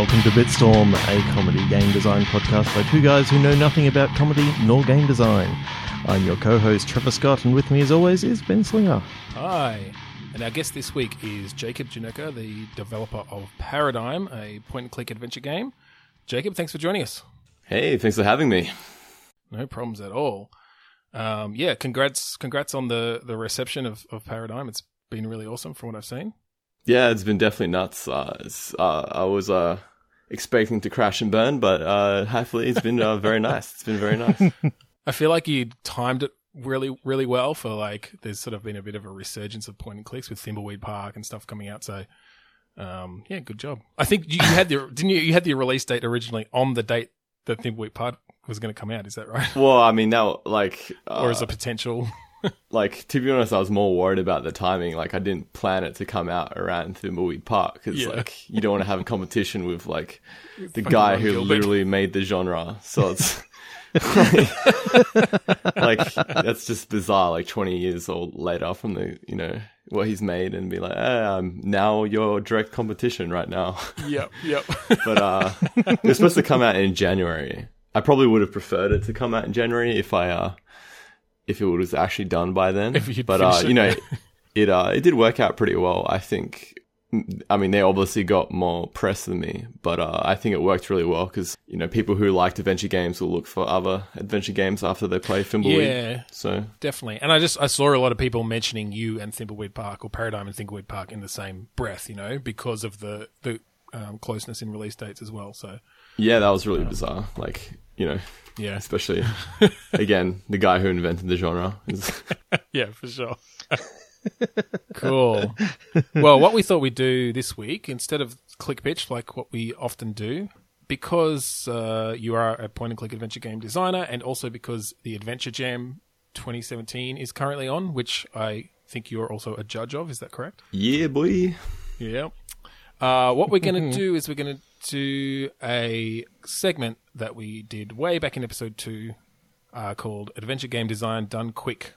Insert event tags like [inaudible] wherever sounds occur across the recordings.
welcome to Bitstorm, a comedy game design podcast by two guys who know nothing about comedy nor game design. I'm your co-host Trevor Scott, and with me, as always, is Ben Slinger. Hi. And our guest this week is Jacob Janerka, the developer of Paradigm, a point and click adventure game. Jacob, thanks for joining us. Hey, thanks for having me. No problems at all. Um, yeah, congrats, congrats on the, the reception of, of Paradigm. It's been really awesome from what I've seen. Yeah, it's been definitely nuts. Uh, uh, I was uh, expecting to crash and burn, but uh, hopefully it's been uh, very nice. It's been very nice. [laughs] I feel like you timed it really, really well for like, there's sort of been a bit of a resurgence of point and clicks with Thimbleweed Park and stuff coming out. So, um, yeah, good job. I think you, you had the, [laughs] didn't you, you had the release date originally on the date that Thimbleweed Park was going to come out. Is that right? Well, I mean, now, like. Uh, or is a potential? [laughs] like, to be honest, I was more worried about the timing. Like, I didn't plan it to come out around Thimbleweed Park because, yeah. like, you don't want to have a competition with, like, the guy who Gilbert. literally made the genre. So it's. [laughs] [laughs] like that's just bizarre. Like twenty years old later from the you know what he's made, and be like, hey, now your direct competition right now. Yep, yep. but uh, it was supposed to come out in January. I probably would have preferred it to come out in January if I uh if it was actually done by then. but uh, you know, it uh it did work out pretty well. I think I mean, they obviously got more press than me, but uh, I think it worked really well because you know people who liked adventure games will look for other adventure games after they play Thimbleweed. Yeah, so definitely. And I just I saw a lot of people mentioning you and Thimbleweed Park or Paradigm and Thimbleweed Park in the same breath, you know, because of the the um, closeness in release dates as well. So yeah, that was really um, bizarre. Like you know, yeah, especially [laughs] again the guy who invented the genre is [laughs] yeah for sure [laughs] cool. Well, what we thought we'd do this week, instead of click pitch like what we often do, because uh, you are a point and click adventure game designer, and also because the Adventure Jam 2017 is currently on, which I think you're also a judge of. Is that correct? Yeah, boy. Yeah. Uh, what we're going to do is we're going to do a segment that we did way back in episode two uh, called Adventure Game Design Done Quick.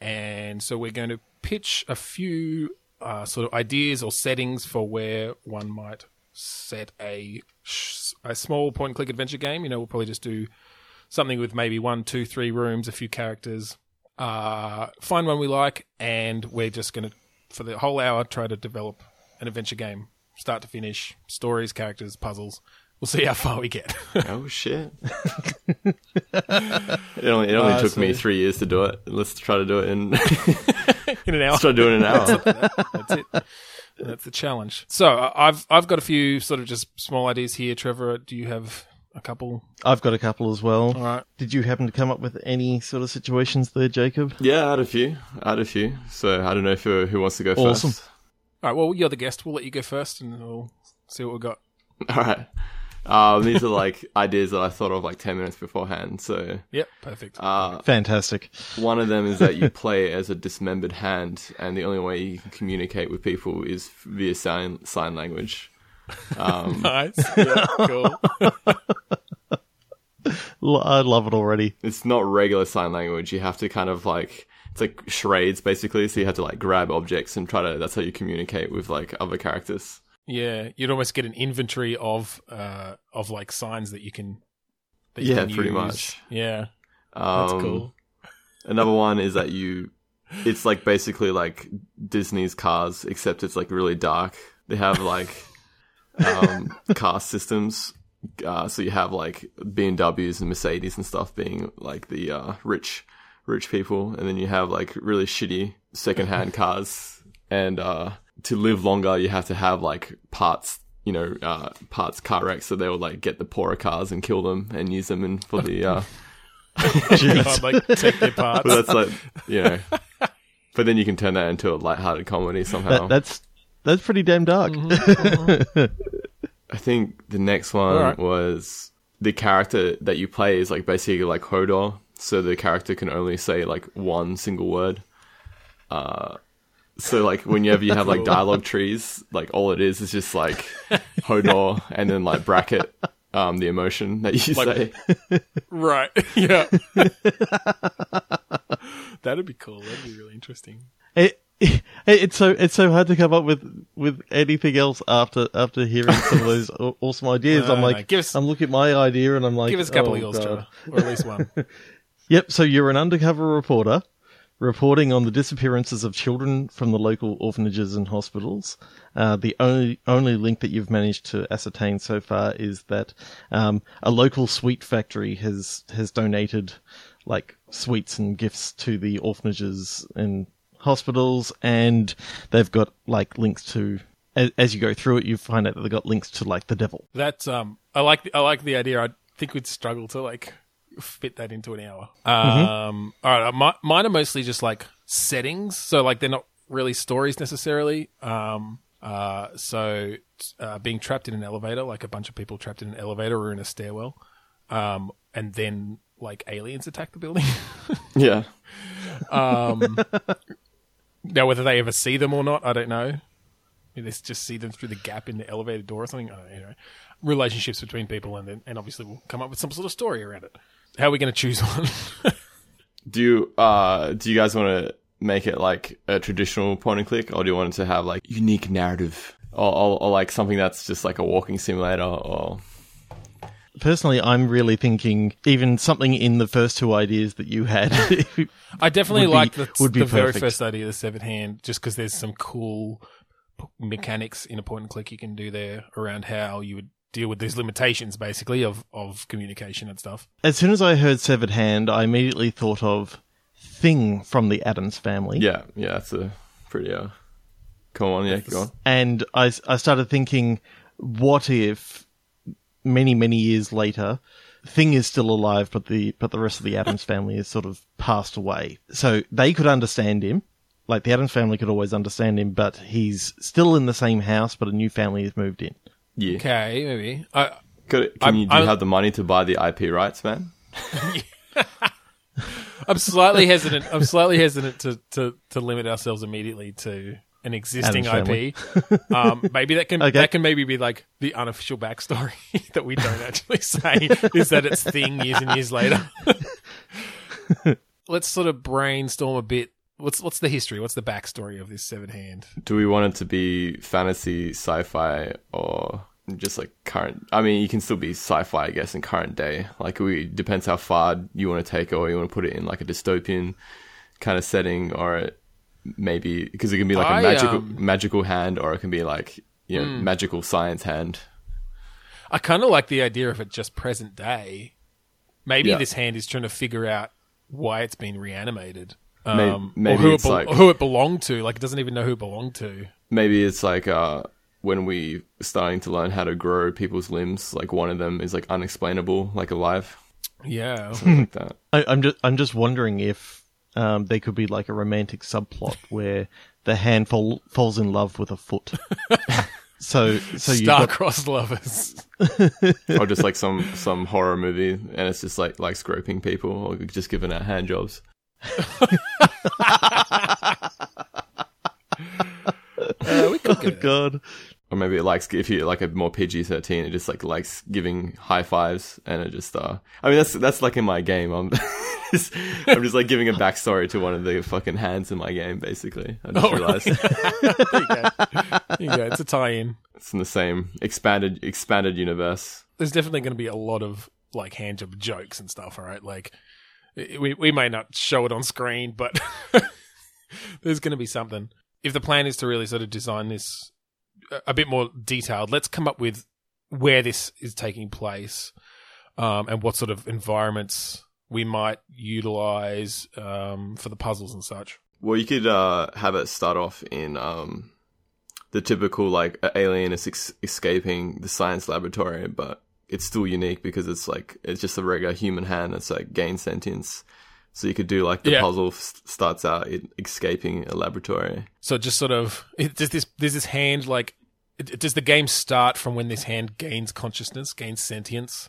And so we're going to pitch a few uh, sort of ideas or settings for where one might set a a small point and click adventure game. You know, we'll probably just do something with maybe one, two, three rooms, a few characters. Uh, find one we like, and we're just going to, for the whole hour, try to develop an adventure game, start to finish, stories, characters, puzzles. We'll see how far we get. [laughs] oh shit! it only it only uh, took so... me three years to do it. Let's try to do it in [laughs] [laughs] in an hour. Let's try doing it in an hour. That's it. That's the challenge. So uh, I've I've got a few sort of just small ideas here. Trevor, do you have a couple? I've got a couple as well. All right. Did you happen to come up with any sort of situations there, Jacob? Yeah, I had a few. I had a few. So I don't know if uh, who wants to go awesome. first. All right. Well, you're the guest. We'll let you go first, and we'll see what we've got. All right. Um, these are like [laughs] ideas that I thought of like 10 minutes beforehand. So, yep, perfect. Uh, Fantastic. One of them is that you [laughs] play as a dismembered hand, and the only way you can communicate with people is via sign, sign language. Um, [laughs] nice. Yeah, cool. I love it already. It's not regular sign language. You have to kind of like, it's like charades basically. So you have to like grab objects and try to, that's how you communicate with like other characters. Yeah, you'd almost get an inventory of uh of like signs that you can. That you yeah, can pretty use. much. Yeah, um, that's cool. another one is that [laughs] you, it's like basically like Disney's cars, except it's like really dark. They have like [laughs] um car systems. Uh, so you have like BMWs and Mercedes and stuff being like the uh, rich, rich people, and then you have like really shitty secondhand [laughs] cars and uh, to live longer, you have to have like parts, you know, uh, parts car wrecks. So they will like get the poorer cars and kill them and use them in for the. Uh, [laughs] [laughs] God, like take their parts. But that's like you know, but then you can turn that into a light-hearted comedy somehow. That, that's that's pretty damn dark. Mm-hmm. I think the next one right. was the character that you play is like basically like Hodor, so the character can only say like one single word. Uh, so like whenever you [laughs] have like dialogue trees, like all it is is just like Hodor and then like bracket um the emotion that you like, say. Right. [laughs] Yeah. That'd be cool. That'd be really interesting. It it's so it's so hard to come up with with anything else after after hearing some of those [laughs] awesome ideas. No, I'm like, give us- I'm looking at my idea and I'm like, Give us a couple oh, of yours, God. Trevor, or at least one. Yep. So you're an undercover reporter reporting on the disappearances of children from the local orphanages and hospitals. Uh, the only only link that you've managed to ascertain so far is that um, a local sweet factory has has donated like sweets and gifts to the orphanages and hospitals, and they've got like links to. As, as you go through it, you find out that they've got links to like the devil. That's um, I like the, I like the idea. I think we'd struggle to like fit that into an hour. Um, all right, uh, mi- mine are mostly just like settings, so like they're not really stories necessarily. Um, uh, so uh, being trapped in an elevator, like a bunch of people trapped in an elevator or in a stairwell, um, and then like aliens attack the building. [laughs] Yeah. Um, now, whether they ever see them or not, I don't know. Maybe they just see them through the gap in the elevator door or something. I don't know. Anyway, relationships between people, and then and obviously we'll come up with some sort of story around it. How are we going to choose one? [laughs] Do you uh do you guys want to make it like a traditional point and click, or do you want it to have like unique narrative, or, or, or like something that's just like a walking simulator, or Personally, I'm really thinking even something in the first two ideas that you had. [laughs] I definitely Would be- like the, would be the very first idea, the severed hand, just because there's some cool mechanics in a point and click you can do there around how you would deal with these limitations, basically of of communication and stuff. as soon as I heard severed hand, I immediately thought of Thing from the Addams family. yeah, yeah, that's a pretty uh. Come on, yeah, go on. And I, I started thinking, what if many, many years later, Thing is still alive, but the, but the rest of the Addams [laughs] family has sort of passed away. So they could understand him. Like the Addams family could always understand him, but he's still in the same house, but a new family has moved in. Yeah, Okay, maybe. I, Could, can I'm- you do you I'm- have the money to buy the IP rights, man? [laughs] I'm slightly hesitant. I'm slightly hesitant to, to, to limit ourselves immediately to an existing IP. um, maybe that can [laughs] Okay. that can maybe be like the unofficial backstory [laughs] that we don't actually say is that it's thing years and years later. Let's sort of brainstorm a bit. What's what's the history? What's the backstory of this severed hand? Do we want it to be fantasy, sci-fi, or just like current? I mean, you can still be sci-fi, I guess, in current day. Like, we depends how far you want to take it, or you want to put it in like a dystopian kind of setting, or maybe because it can be like I, a magical um, magical hand, or it can be like you know magical science hand. I kind of like the idea of it just present day. Maybe Yeah. this hand is trying to figure out why it's been reanimated. May- Um, maybe or who, it it's bel- like- who it belonged to. Like, it doesn't even know who it belonged to. Maybe it's like uh, when we starting to learn how to grow people's limbs. Like one of them is like unexplainable, like alive, Yeah. [laughs] something like that. I, I'm just I'm just wondering if um, there could be like a romantic subplot [laughs] where the hand fall, falls in love with a foot. [laughs] so so you got Star-crossed lovers. or just like some some horror movie and it's just like like scraping people or just giving out hand jobs Uh, we could oh god. or maybe it likes if you like a more pg-13 it just like likes giving high fives and it just uh i mean that's that's like in my game i'm just, i'm just like giving a backstory to one of the fucking hands in my game basically i just Oh, realized [laughs] there you go. There you go. It's a tie-in. it's in the same expanded expanded universe There's definitely going to be a lot of like hand job jokes and stuff. All right, like i- we we may not show it on screen, but [laughs] there's going to be something. If the plan is to really sort of design this a- bit more detailed, let's come up with where this is taking place um, and what sort of environments we might utilize um, for the puzzles and such. Well, you could uh, have it start off in um, the typical like alien is ex- escaping the science laboratory, but it's still unique because it's like it's just a regular human hand that's like gained sentience. So you could do like the Yeah. puzzle s- starts out in escaping a laboratory. So just sort of it, does this does this hand like it, does the game start from when this hand gains consciousness, gains sentience,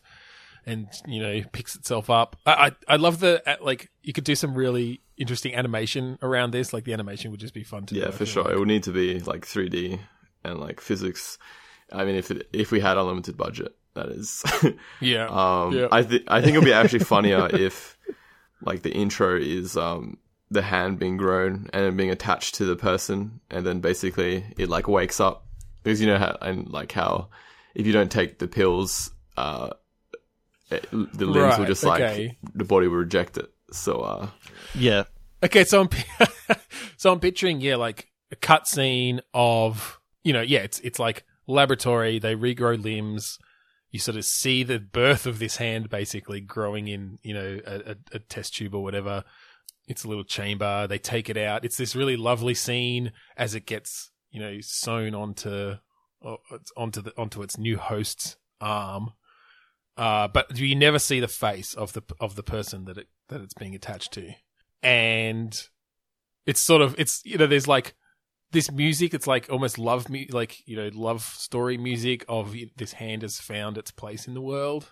and you know picks itself up? I I, I love the uh, like you could do some really interesting animation around this. Like the animation would just be fun to. Yeah, I for sure. like. It would need to be like 3D and like physics. I mean, if it, if we had unlimited budget, that is. [laughs] Yeah, Um, Yeah. I th- I think it'll be actually [laughs] funnier if like the intro is um the hand being grown and being attached to the person, and then basically it like wakes up because you know how and like how if you don't take the pills, uh, it, the limbs will Right, just okay. like the body will reject it. So uh, Yeah. Okay, so I'm pi- [laughs] so I'm picturing yeah, like a cutscene of you know yeah, it's it's like laboratory. They regrow limbs. You sort of see the birth of this hand basically growing in you know a, a, a test tube or whatever. It's a little chamber. They take it out. It's this really lovely scene as it gets you know sewn onto onto the onto its new host's arm. Uh, but you never see the face of the of the person that it that it's being attached to and it's sort of it's you know there's like this music it's like almost love mu- like you know love story music of this hand has found its place in the world.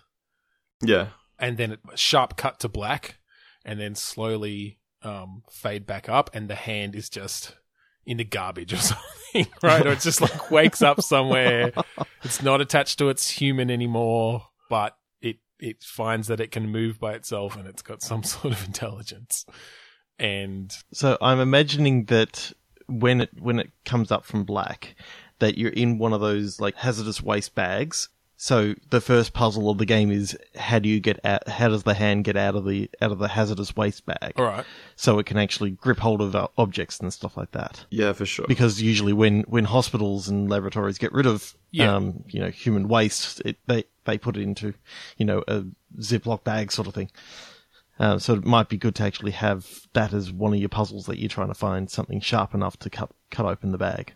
Yeah, and then it sharp cut to black and then slowly um fade back up and the hand is just in the garbage or [laughs] something right? Or it just like wakes up somewhere. It's not attached to its human anymore but it it finds that it can move by itself and it's got some [laughs] sort of intelligence. And So I'm imagining that when it when it comes up from black, that you're in one of those like hazardous waste bags. So the first puzzle of the game is how do you get out? How does the hand get out of the out of the hazardous waste bag? all right So it can actually grip hold of uh, objects and stuff like that. yeah, for sure. Because usually when when hospitals and laboratories get rid of Yeah. um you know human waste, it, they they put it into you know a Ziploc bag sort of thing. Uh, so it might be good to actually have that as one of your puzzles that you're trying to find something sharp enough to cut cut open the bag.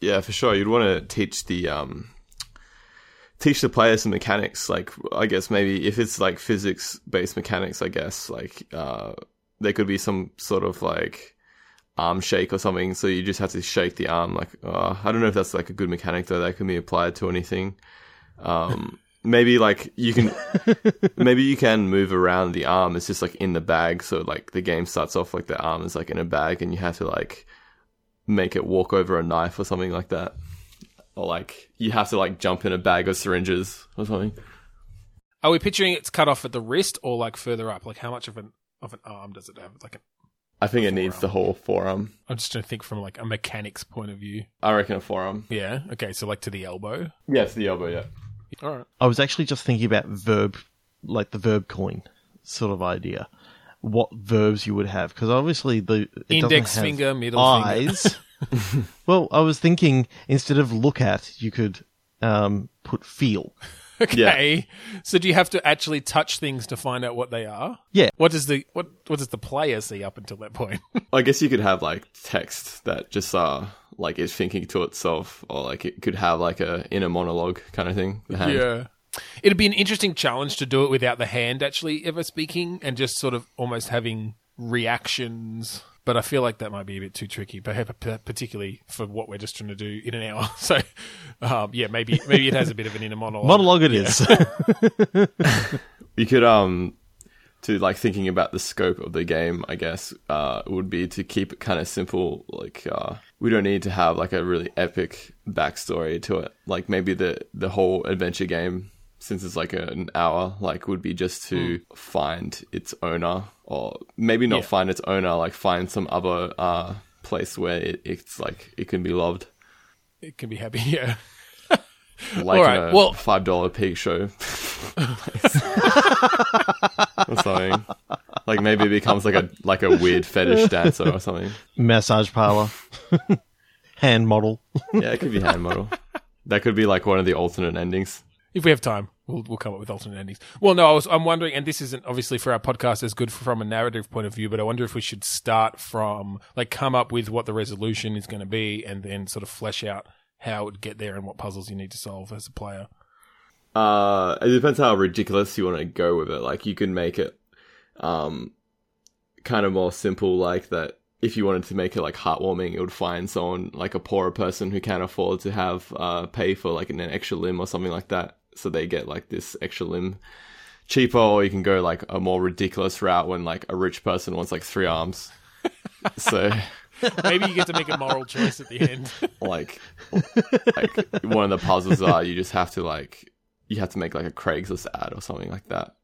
Yeah, for sure. You'd want to teach the um, teach the players some mechanics. Like, I guess maybe if it's like physics based mechanics, I guess like uh, there could be some sort of like arm shake or something. So you just have to shake the arm. Like, uh, I don't know if that's like a good mechanic though. That can be applied to anything. Um, maybe like you can, [laughs] maybe you can move around the arm. It's just like in the bag. So like the game starts off like the arm is like in a bag, and you have to like make it walk over a knife or something like that. Or like you have to like jump in a bag of syringes or something. Are we picturing it's cut off at the wrist or like further up? Like how much of an of an arm does it have? Like an, I think it needs the whole forearm. I'm just trying to think from like a mechanics point of view. I reckon a forearm. Yeah. Okay. So like to the elbow. Yeah, the elbow, yeah. All right. I was actually just thinking about verb, like the verb coin sort of idea. What verbs you would have because obviously the it Index have finger, middle finger. eyes. [laughs] well, I was thinking instead of look at, you could um, put feel. Okay. So do you have to actually touch things to find out what they are? Yeah. What does the what what does the player see up until that point? [laughs] I guess you could have like text that just uh like is thinking to itself, or like it could have like a inner monologue kind of thing. The hand. yeah. It'd be an interesting challenge to do it without the hand actually ever speaking and just sort of almost having reactions. But I feel like that might be a bit too tricky, perhaps particularly for what we're just trying to do in an hour. [laughs] So, um, yeah, maybe maybe it has a bit of an inner monologue. Monologue it is. [laughs] You could um to like thinking about the scope of the game, I guess, uh would be to keep it kind of simple. Like uh we don't need to have like a really epic backstory to it. Like maybe the the whole adventure game since it's like an hour, like would be just to find its owner, or maybe not Yeah. find its owner, like find some other uh place where it, it's like it can be loved, It can be happy, [laughs] yeah. like All right, a well- five dollar pig show, [laughs] [laughs] or something. Like maybe it becomes like a like a weird fetish dancer or something. Massage parlor. [laughs] Hand model. Yeah, it could be hand model. That could be like one of the alternate endings. If we have time, we'll we'll come up with alternate endings. Well, no, I was I'm wondering, and this isn't obviously for our podcast as good from a narrative point of view, but I wonder if we should start from like come up with what the resolution is going to be, and then sort of flesh out how it would get there and what puzzles you need to solve as a player. Uh, it depends how ridiculous you want to go with it. Like you can make it, um, kind of more simple, like that. If you wanted to make it like heartwarming, it would find someone like a poorer person who can't afford to have uh pay for like an, an extra limb or something like that, so they get like this extra limb cheaper. Or you can go like a more ridiculous route when like a rich person wants like three arms. [laughs] so Maybe you get to make a moral choice at the end. [laughs] like like one of the puzzles are you just have to like you have to make like a Craigslist ad or something like that.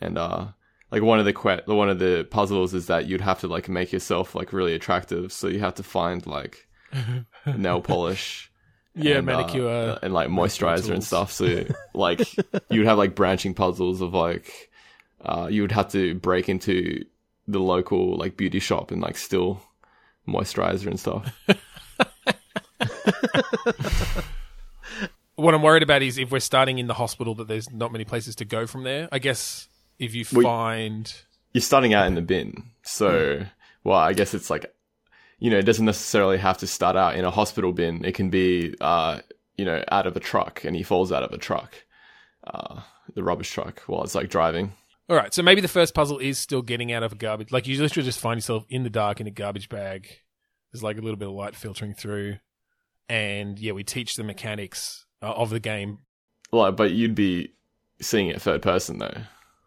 And uh like one of the que- one of the puzzles is that you'd have to like make yourself like really attractive, so you have to find like [laughs] nail polish. Yeah, and, uh, manicure. and like moisturizer and stuff. So [laughs] like you'd have like branching puzzles of like uh, you would have to break into the local like beauty shop and like steal moisturizer and stuff. [laughs] what I'm worried about is if we're starting in the hospital, that there's not many places to go from there. I guess if you Well, find. You're starting out in the bin, so well, I guess it's like you know it doesn't necessarily have to start out in a hospital bin. It can be uh, you know out of a truck, and he falls out of a truck, uh, the rubbish truck, while it's like driving. All right, so maybe the first puzzle is still getting out of a garbage. Like you literally just find yourself in the dark in a garbage bag. There's like a little bit of light filtering through, and yeah, we teach the mechanics uh, of the game. Like, but you'd be seeing it third person though.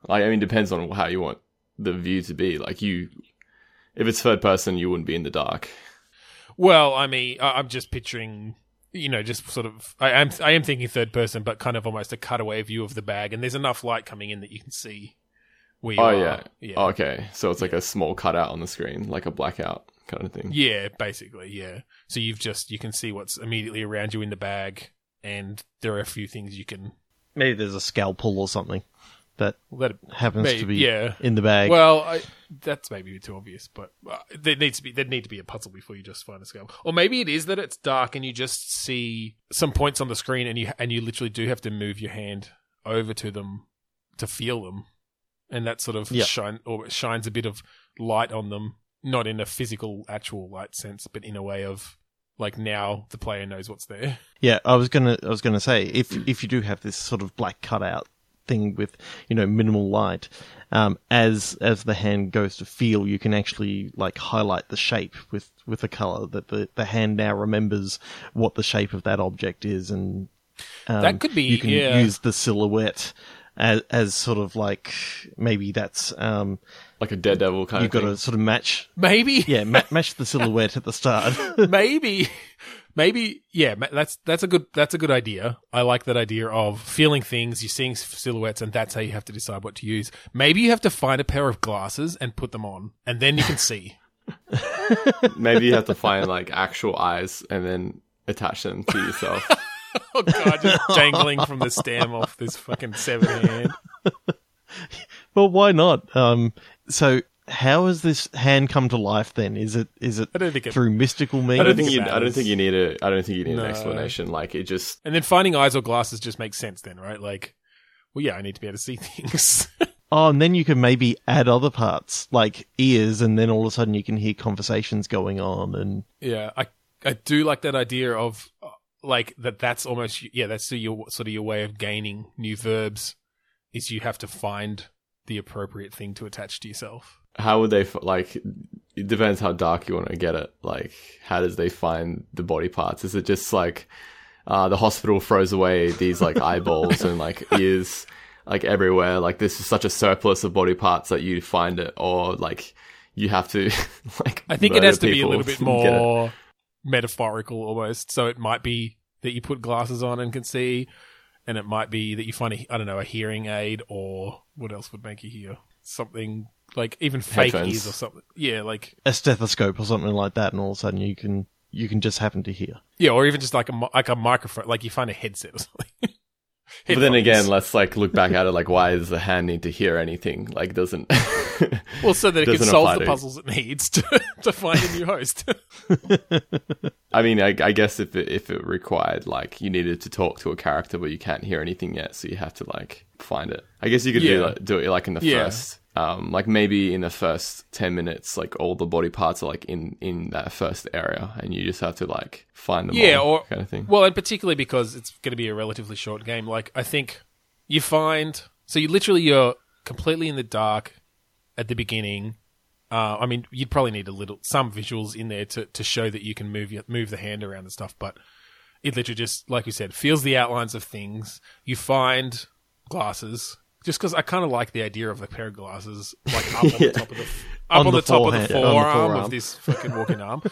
Like, I mean, depends on how you want the view to be. Like, you, if it's third person, you wouldn't be in the dark. Well, I mean, I- I'm just picturing, you know, just sort of. I am I am thinking third person, but kind of almost a cutaway view of the bag, and there's enough light coming in that you can see where you Oh are. yeah. yeah. Oh, okay, so it's like a small cutout on the screen, like a blackout kind of thing. Yeah, basically, yeah. So you've just you can see what's immediately around you in the bag, and there are a few things you can. Maybe there's a scalpel or something that it, happens Maybe, to be yeah. in the bag. well, I, that's maybe too obvious, but uh, there needs to be there need to be a puzzle before you just find a scalpel. Or maybe it is that it's dark and you just see some points on the screen, and you and you literally do have to move your hand over to them to feel them, and that sort of Yeah. shine or shines a bit of light on them, not in a physical actual light sense, but in a way of like now the player knows what's there. [laughs] Yeah, I was gonna, I was gonna say if if you do have this sort of black cutout thing with you know minimal light, um, as as the hand goes to feel, you can actually like highlight the shape with with a color that the the hand now remembers what the shape of that object is, and um, That could be- you can yeah. use the silhouette as as sort of like maybe that's um Like a Daredevil kind you've of got to sort of match. Maybe, yeah ma- [laughs] match the silhouette at the start. [laughs] maybe. Maybe yeah that's that's a good that's a good idea. I like that idea of feeling things you're seeing silhouettes and that's how you have to decide what to use. Maybe you have to find a pair of glasses and put them on and then you can [laughs] see. Maybe you have to find like actual eyes and then attach them to yourself. [laughs] oh god just dangling from the stem off this fucking severed hand [laughs] Well, why not? Um, so how has this hand come to life then? Is it is it I don't think it- through mystical means? I don't think think you. I don't think you need a. I don't think you need No. an explanation. Like it just. and then finding eyes or glasses just makes sense then right like well yeah i need to be able to see [laughs] things Oh, and then you can maybe add other parts like ears, and then all of a sudden you can hear conversations going on. And Yeah, I I do like that idea of uh, like that. That's almost yeah. That's your sort of your way of gaining new verbs. Is you have to find the appropriate thing to attach to yourself. How would they like? It depends how dark you want to get it. Like, how does they find the body parts? Is it just like uh, the hospital throws away these like [laughs] eyeballs and like ears like everywhere? Like this is such a surplus of body parts that you find it, or like you have to [laughs] like. I think it has to be a little bit to get it? more metaphorical almost. So it might be that you put glasses on and can see, and it might be that you find a I don't know a hearing aid or what else would make you hear something like even fake Headphones. ears or something. Yeah, like a stethoscope or something like that, and all of a sudden you can you can just happen to hear. yeah, or even just like a mi- like a microphone, like you find a headset or something. [laughs] But then again, let's like look back at it. Like, why does the hand need to hear anything? Like, doesn't [laughs] Well, so that it can solve the puzzles it needs to, [laughs] to find a new host. [laughs] I mean, I, I guess if it, if it required like you needed to talk to a character, but you can't hear anything yet, so you have to like find it. I guess you could do Yeah. like, do it like in the Yeah. first, um, like maybe in the first ten minutes, like all the body parts are like in in that first area, and you just have to like find them. Yeah, all, or- kind of thing. well, and particularly because it's going to be a relatively short game. Like, I think you find. So you literally, you're completely in the dark at the beginning. Uh, I mean, you'd probably need a little, some visuals in there to, to show that you can move your, move the hand around and stuff, but it literally just, like you said, feels the outlines of things. You find glasses. Just because I kind of like the idea of a pair of glasses, like [laughs] up on the top of the up On on, the the, top of the the forearm forearm. of this fucking walking arm.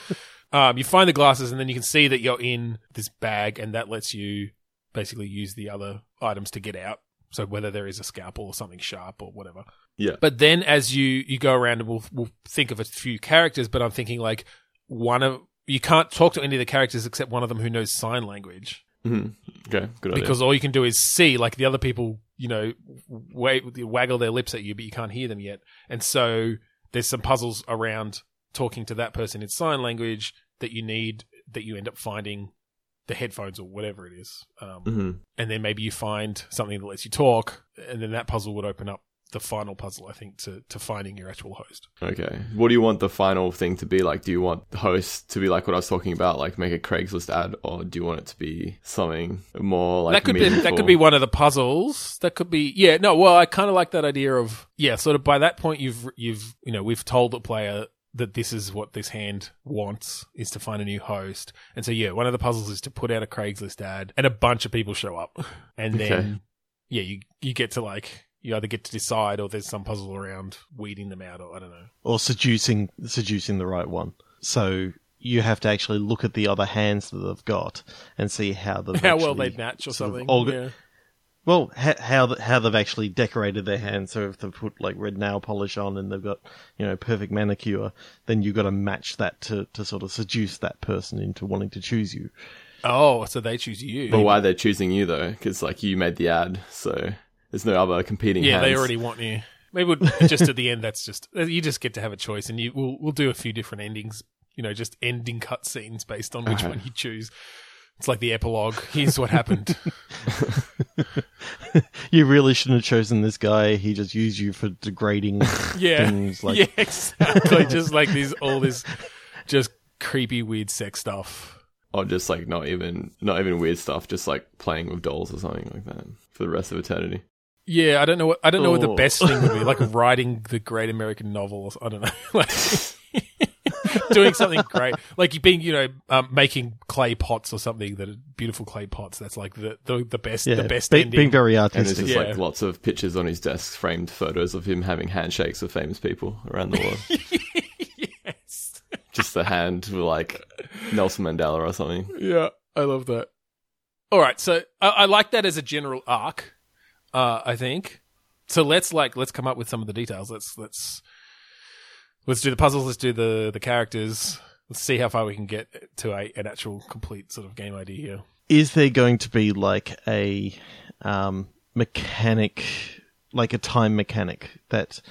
Um, you find the glasses, and then you can see that you're in this bag, and that lets you basically use the other items to get out. So whether there is a scalpel or something sharp or whatever. Yeah. But then as you you go around and we'll we'll think of a few characters, but I'm thinking like one of you can't talk to any of the characters except one of them who knows sign language Mhm. Okay, good idea. because all you can do is see like the other people you know wa- waggle their lips at you but you can't hear them yet and so there's some puzzles around talking to that person in sign language that you need that you end up finding the headphones or whatever it is um, hmm and then maybe you find something that lets you talk and then that puzzle would open up the final puzzle i think to, to finding your actual host Okay. What do you want the final thing to be like? Do you want the host to be like what I was talking about, like make a Craigslist ad, or do you want it to be something more like that could be that could be one of the puzzles. That could be yeah. No, well, I kind of like that idea of yeah. Sort of by that point, you've you've you know we've told the player that this is what this hand wants is to find a new host, and so yeah, one of the puzzles is to put out a Craigslist ad, and a bunch of people show up, [laughs] and then Okay. yeah, you you get to like you either get to decide or there's some puzzle around weeding them out, or I don't know. or seducing seducing the right one. So you have to actually look at the other hands that they've got and see how they've How well they match or something. orga- yeah. Well, ha- how th- how they've actually decorated their hands. So if they've put like red nail polish on and they've got you know perfect manicure, then you've got to match that to to sort of seduce that person into wanting to choose you. Oh, so they choose you. But why they're choosing you though? Because like you made the ad, so there's no other competing. Yeah, they already want you. Maybe we'll, just at the end, that's just you just get to have a choice, and you we'll we'll do a few different endings. You know, just ending cutscenes based on which Okay. one you choose. It's like the epilogue. Here's what happened. [laughs] You really shouldn't have chosen this guy. He just used you for degrading [laughs] Yeah, things. Like yeah, exactly. just like these, all this, just creepy, weird sex stuff. or just like not even not even weird stuff, just like playing with dolls or something like that for the rest of eternity. Yeah, I don't know what I don't know what the Oh. best thing would be. Like [laughs] writing the great American novel. Or, I don't know. [laughs] Like [laughs] doing something great, like being you know um, making clay pots or something that are beautiful clay pots. That's like the the, the best yeah, the best be- ending. being very artistic, And there's just Yeah. like lots of pictures on his desk, framed photos of him having handshakes with famous people around the world. yes. just the hand with like Nelson Mandela or something. Yeah, I love that. All right, so I, I like that as a general arc. Uh, I think. So let's like let's come up with some of the details. Let's let's let's do the puzzles. Let's do the the characters. Let's see how far we can get to a an actual complete sort of game idea here. Is there going to be like a um, mechanic, like a time mechanic that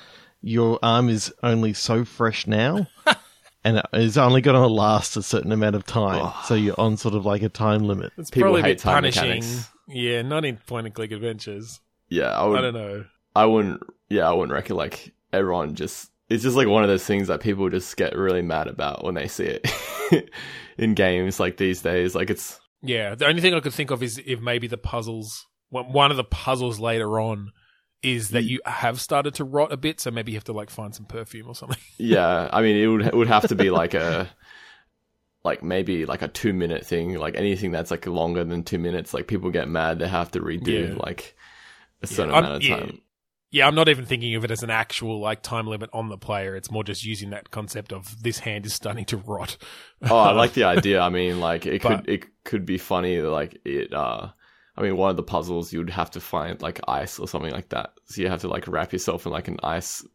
your arm is only so fresh now? [laughs] And it is only going to last a certain amount of time, [sighs] so you're on sort of like a time limit. It's People probably a bit time punishing. mechanics. Yeah, not in point and click adventures. Yeah, I I don't know. I wouldn't. Yeah, I wouldn't reckon like everyone just. It's just like one of those things that people just get really mad about when they see it [laughs] in games like these days. Like it's Yeah, the only thing I could think of is if maybe the puzzles, one one of the puzzles later on, is that mm. you have started to rot a bit. So maybe you have to like find some perfume or something. [laughs] yeah. I mean, it would it would have to be like a like maybe like a two minute thing. Like anything that's like longer than two minutes, like people get mad. They have to redo Yeah. like a certain I'm- amount of yeah. Yeah, I'm not even thinking of it as an actual like time limit on the player. It's more just using that concept of this hand is starting to rot. Oh, I like the [laughs] idea. I mean, like it But- could it could be funny. Like it. uh I mean, one of the puzzles you'd have to find like ice or something like that. So you have to like wrap yourself in like an ice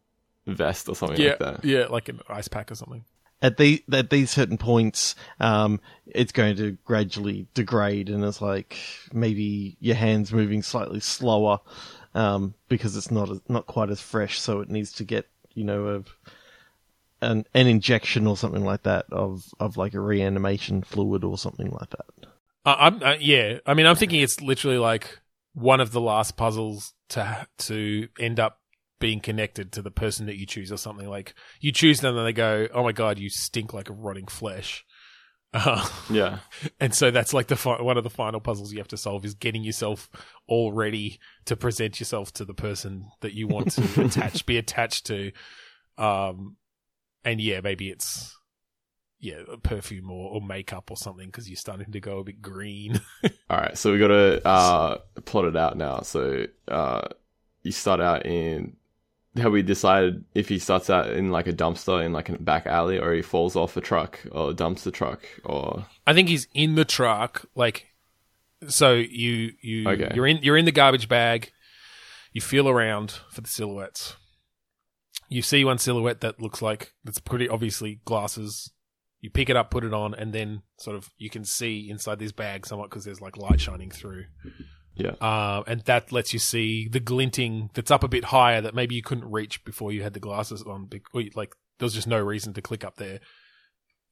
vest or something yeah, like that. yeah, like an ice pack or something. At the at these certain points, um, it's going to gradually degrade, and it's like maybe your hands moving slightly slower um, because it's not not quite as fresh, so it needs to get you know a, an an injection or something like that of of like a reanimation fluid or something like that. Uh, I'm uh, yeah. I mean, I'm thinking it's literally like one of the last puzzles to to end up being connected to the person that you choose, or something like you choose them and they go, "Oh my god, you stink like a rotting flesh." Uh, [laughs] Yeah. and so that's like the fi- one of the final puzzles you have to solve is getting yourself all ready to present yourself to the person that you want to [laughs] attach, be attached to. Um, and yeah, maybe it's yeah, perfume or, or makeup or something because you're starting to go a bit green. [laughs] All right. So we got to uh plot it out now. So uh you start out in. Have we decided if he starts out in like a dumpster in like a back alley, or he falls off a truck or dumps the truck, or I think he's in the truck, like so you you Okay. you're in you're in the garbage bag, You feel around for the silhouettes. You see one silhouette that looks like that's pretty obviously glasses. You pick it up, put it on, and then sort of you can see inside this bag somewhat because there's like light shining through. Yeah. Uh, and that lets you see the glinting that's up a bit higher that maybe you couldn't reach before you had the glasses on. bec- Like there was just no reason to click up there.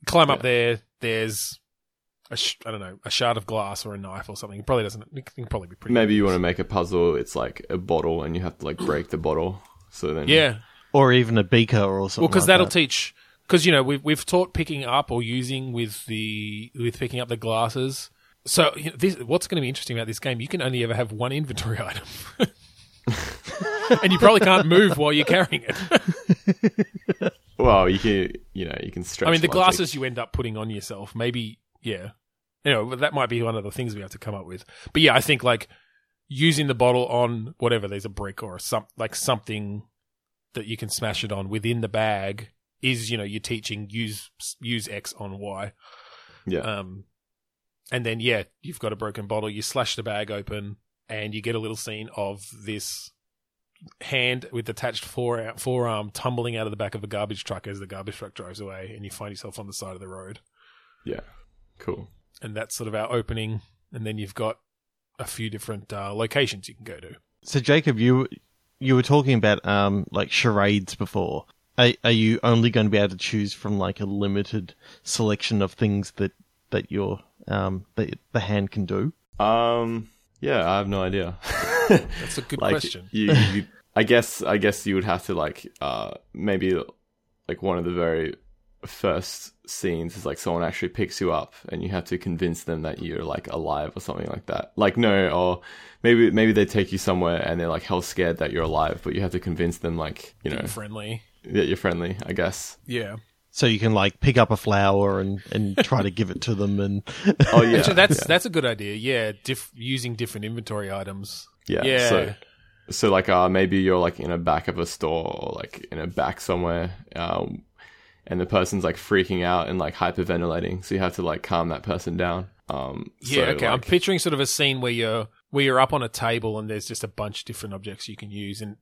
Climb up there. There's a sh- I don't know a shard of glass or a knife or something. It probably doesn't. It can probably be pretty. Maybe you want to make a puzzle. It's like a bottle, and you have to like break the bottle. So then, Yeah. or even a beaker or something. Well, because like that'll that. teach. Because you know we've we've taught picking up or using with the with picking up the glasses. So you know, this, what's going to be interesting about this game? You can only ever have one inventory [laughs] item, and you probably can't move while you're carrying it. [laughs] Well, you can, you know, you can stretch. I mean, the logic. glasses you end up putting on yourself, maybe, yeah. You know, that might be one of the things we have to come up with. But yeah, I think like using the bottle on whatever, there's a brick or some like something that you can smash it on within the bag is, you know, you're teaching use use X on Y. Yeah. Um, and then yeah, you've got a broken bottle. You slash the bag open, and you get a little scene of this hand with attached fore- forearm tumbling out of the back of a garbage truck as the garbage truck drives away, and you find yourself on the side of the road. yeah. Cool. And that's sort of our opening. And then you've got a few different uh, locations you can go to. So Jacob, you you were talking about um like charades before. Are, are you only going to be able to choose from like a limited selection of things that that your um that the hand can do? Um. Yeah, I have no idea. [laughs] That's a good like, question. You, you, I guess, I guess you would have to like, uh, maybe like one of the very first scenes is like someone actually picks you up and you have to convince them that you're like alive or something like that. Like no, or maybe maybe they take you somewhere and they're like hell scared that you're alive, but you have to convince them like you know Friendly. that you're friendly. I guess. Yeah. So you can like pick up a flower and and try to give it to them and [laughs] Oh yeah, Actually, that's yeah. that's a good idea. Yeah, diff- using different inventory items. Yeah. Yeah. So, so like, uh, maybe you're like in a back of a store or like in a back somewhere, um, and the person's like freaking out and like hyperventilating. So you have to like calm that person down. Um, Yeah, so, okay. I'm picturing sort of a scene where you're where you're up on a table and there's just a bunch of different objects you can use, and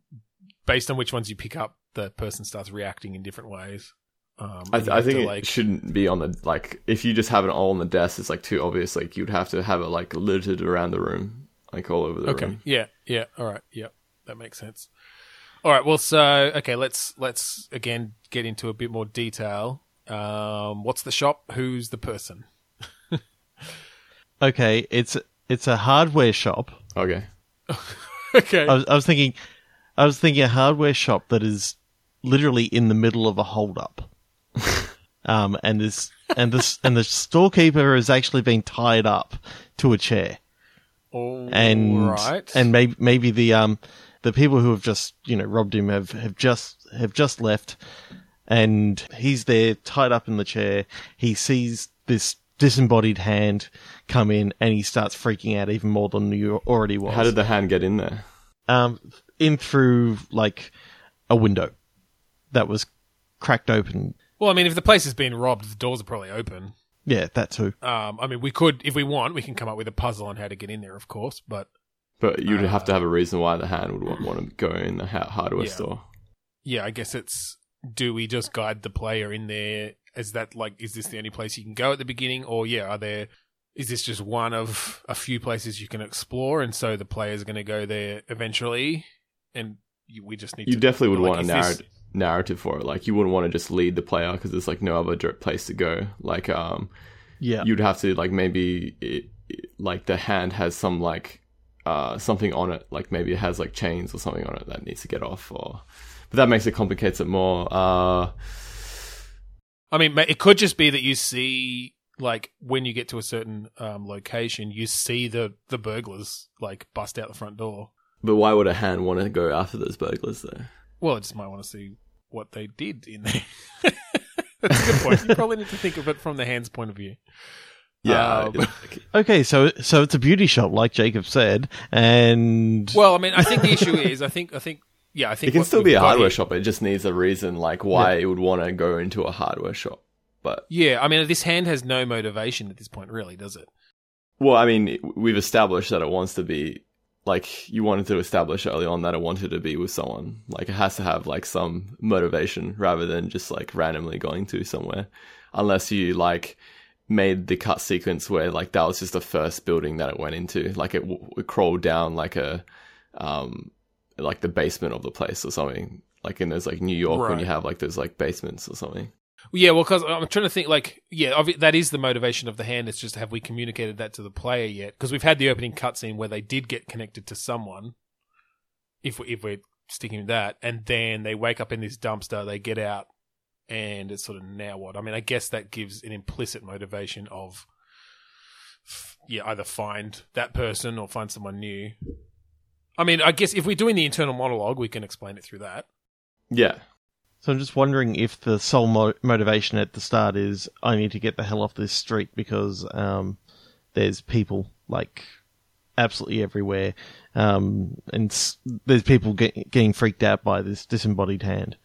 based on which ones you pick up, the person starts reacting in different ways. Um, I, th- I think to, it like, shouldn't be on the like. If you just have it all on the desk, it's like too obvious. Like you'd have to have it like littered around the room, like all over the Okay. room. Yeah. Yeah. All right. Yeah. That makes sense. All right. Well, so okay, let's let's again get into a bit more detail. Um, what's the shop? Who's the person? [laughs] okay, it's it's a hardware shop. Okay. [laughs] okay. I was, I was thinking, I was thinking a hardware shop that is literally in the middle of a hold up. [laughs] um, and this, and this, and the storekeeper has actually been tied up to a chair. All And, right. and maybe, maybe the, um, the people who have just, you know, robbed him have, have just, have just left and he's there tied up in the chair. He sees this disembodied hand come in and he starts freaking out even more than you already was How did the hand get in there? um, in through like a window that was cracked open. Well, I mean, if the place has been robbed, the doors are probably open. Yeah, that too. Um, I mean, we could, if we want, we can come up with a puzzle on how to get in there, of course. But But you'd have Uh, to have a reason why the hand would want, want to go in the ha- hardware Yeah. store. yeah, I guess it's do we just guide the player in there? Is that like, is this the only place you can go at the beginning, or yeah, are there? Is this just one of a few places you can explore, and so the players are going to go there eventually, and we just need to. You to definitely would like, want a is narrative this- narrative for it. Like you wouldn't want to just lead the player because there's like no other direct place to go. Like um, Yeah. you'd have to like maybe it, it- like the hand has some like uh something on it. Like maybe it has like chains or something on it that needs to get off. Or but that makes it complicates it more. Uh, I mean, it could just be that you see, like, when you get to a certain um, location, you see the the burglars like bust out the front door. but why would a hand want to go after those burglars though? Well, I just might want to see what they did in there. [laughs] That's a good point. You probably need to think of it from the hand's point of view. Yeah, um, like, [laughs] Okay, so so it's a beauty shop, like Jacob said, and Well, I mean, I think the issue is, I think, I think, yeah, I think it can still be a hardware here- shop. It just needs a reason like why it would want to go into a hardware shop. But Yeah, I mean, this hand has no motivation at this point, really, does it? well, I mean, we've established that it wants to be like you wanted to establish early on that it wanted to be with someone. Like it has to have like some motivation rather than just like randomly going to somewhere. Unless you like made the cut sequence where like that was just the first building that it went into. Like it, w- it crawled down like a um like the basement of the place or something. Like in those like New York when you have like those like basements or something. Yeah, well, because I'm trying to think, like, yeah, that is the motivation of the hand. It's just have we communicated that to the player yet? Because we've had the opening cutscene where they did get connected to someone. If we if we're sticking with that, and then they wake up in this dumpster, they get out, and it's sort of now what? I mean, I guess that gives an implicit motivation of, yeah, either find that person or find someone new. I mean, I guess if we're doing the internal monologue, we can explain it through that. Yeah. So I'm just wondering if the sole mo- motivation at the start is I need to get the hell off this street because um, there's people like absolutely everywhere, um, and s- there's people get- getting freaked out by this disembodied hand.